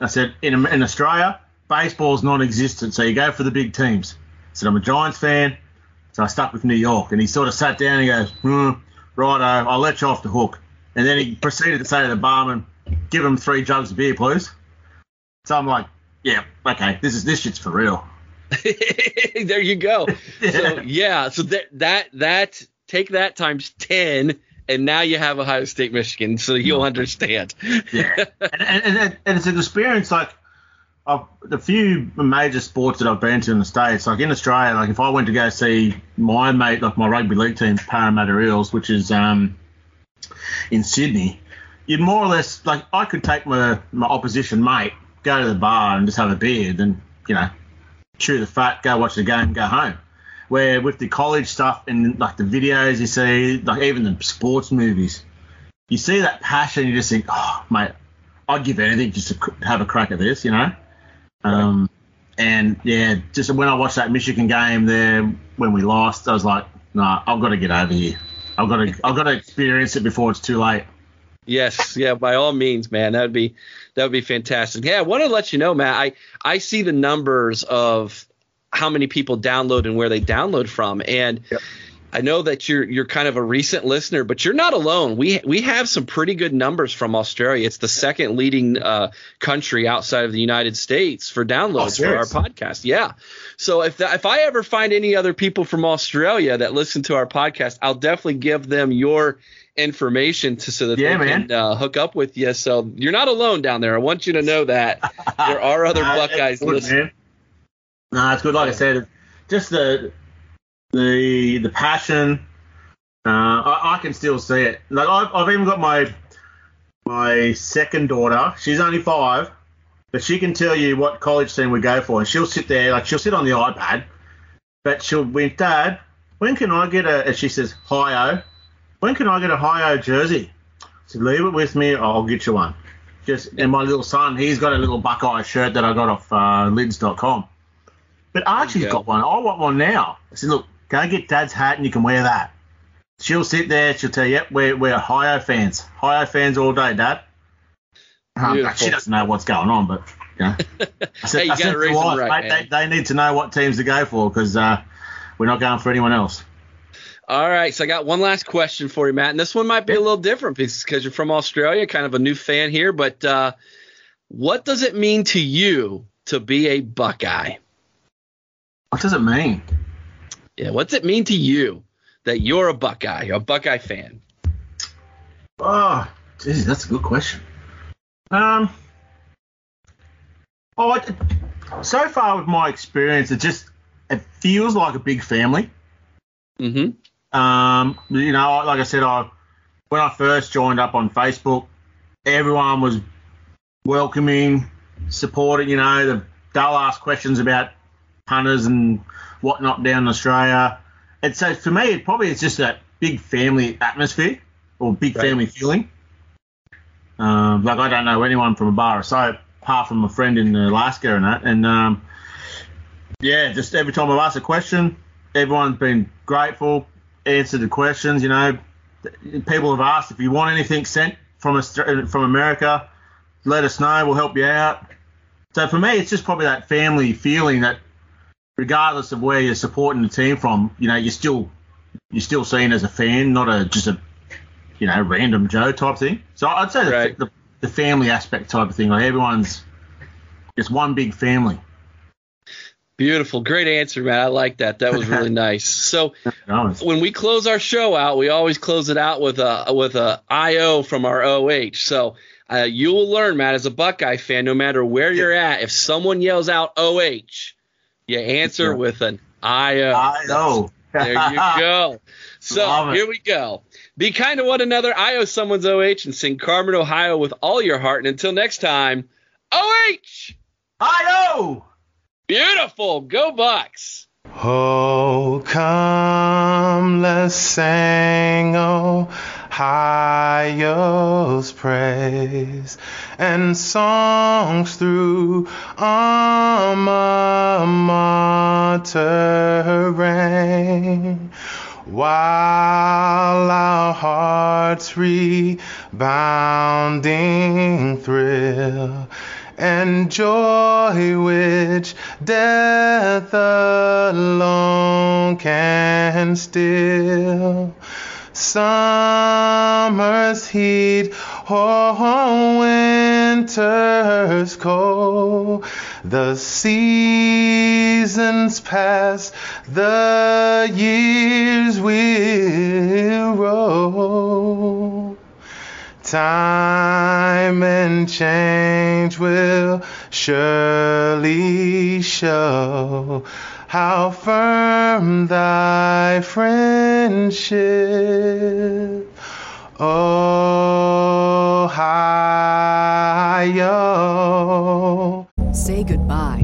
I said, In, in Australia, baseball's non existent, so you go for the big teams. I said, I'm a Giants fan, so I stuck with New York. And he sort of sat down and goes, hmm, Righto, I'll let you off the hook. And then he proceeded to say to the barman, Give him three jugs of beer, please. So I'm like, Yeah, okay, this is this shit's for real. there you go. So yeah, so that that that take that times ten, and now you have Ohio State, Michigan, so you'll understand. yeah, and, and, and, it's an experience like of the few major sports that I've been to in the states. Like in Australia, like if I went to go see my mate, like my rugby league team, Parramatta Eels, which is um in Sydney, you'd more or less like I could take my my opposition mate, go to the bar and just have a beer, then you know chew the fat, go watch the game, go home. Where with the college stuff and like the videos you see, like even the sports movies, you see that passion, you just think, oh, mate, I'd give anything just to have a crack at this, you know. Um, and yeah, just when I watched that Michigan game there when we lost, I was like, nah, I've got to get over here. I've got to, I've got to experience it before it's too late. Yes, yeah, by all means, man. That would be that would be fantastic. Yeah, I want to let you know, Matt. I I see the numbers of how many people download and where they download from, and I know that you're you're kind of a recent listener, but you're not alone. We we have some pretty good numbers from Australia. It's the second leading uh, country outside of the United States for downloads for our podcast. Yeah. So if that, if I ever find any other people from Australia that listen to our podcast, I'll definitely give them your information to so that Yeah, they man. can uh, hook up with you. So you're not alone down there. I want you to know that there are other Buckeyes listening. man. No, it's good. Like I said, just the the the passion. Uh, I, I can still see it. Like I've, I've even got my my second daughter. She's only five, but she can tell you what college team we go for, and she'll sit there like she'll sit on the iPad, but she'll be Dad, when can I get a? And she says, "Hi-O, when can I get a Hi-O jersey?" Said, "Leave it with me. I'll get you one." Just and my little son, he's got a little Buckeye shirt that I got off uh, lids.com. But Archie's got one. I want one now. I said, look, go get Dad's hat and you can wear that. She'll sit there. She'll tell you, yep, we're, we're Hi-O fans. Hi-O fans all day, Dad. Um, she doesn't know what's going on, but you know. I said, Hey, I said gotta to raise the them wife, right, mate, they, they need to know what teams to go for because uh, we're not going for anyone else. All right, so I got one last question for you, Matt, and this one might be a little different because you're from Australia, kind of a new fan here. But uh, what does it mean to you to be a Buckeye? What does it mean? Yeah, what's it mean to you that you're a Buckeye, a Buckeye fan? Oh, geez, that's a good question. Um, oh, so far with my experience, it just it feels like a big family. Mm-hmm. Um, you know, like I said, I when I first joined up on Facebook, everyone was welcoming, supporting. You know, the, they'll ask questions about punters and whatnot down in Australia, and so for me, it probably it's just that big family atmosphere or big Right. family feeling. Um, like I don't know anyone from a bar or so, apart from a friend in Alaska and that. And um, yeah, just every time I've asked a question, everyone's been grateful, answered the questions. You know, people have asked if you want anything sent from Austra- from America, let us know. We'll help you out. So for me, it's just probably that family feeling that, regardless of where you're supporting the team from, you know, you're still you're still seen as a fan, not a just a you know random Joe type thing. So I'd say the, Right. the, the family aspect type of thing, like everyone's just one big family. Beautiful, great answer, man. I like that. That was really nice. So Nice. when we close our show out, we always close it out with a with a IO from our OH. So uh, you will learn, Matt, as a Buckeye fan, no matter where you're at, if someone yells out OH, you answer Yeah. with an IO. Uh, I know. There you go. So here we go. Be kind to one another. I owe someone's OH and sing Carmen, Ohio with all your heart. And until next time, OH! I. Beautiful. Go Bucks. Oh, come, let's sing, oh, Ohio's praise, and songs through alma mater reign, while our hearts rebounding thrill and joy which death alone can still. Summer's heat or winter's cold, the seasons pass, the years will roll. Time and change will surely show how firm thy friendship. Ohio. Oh. Say goodbye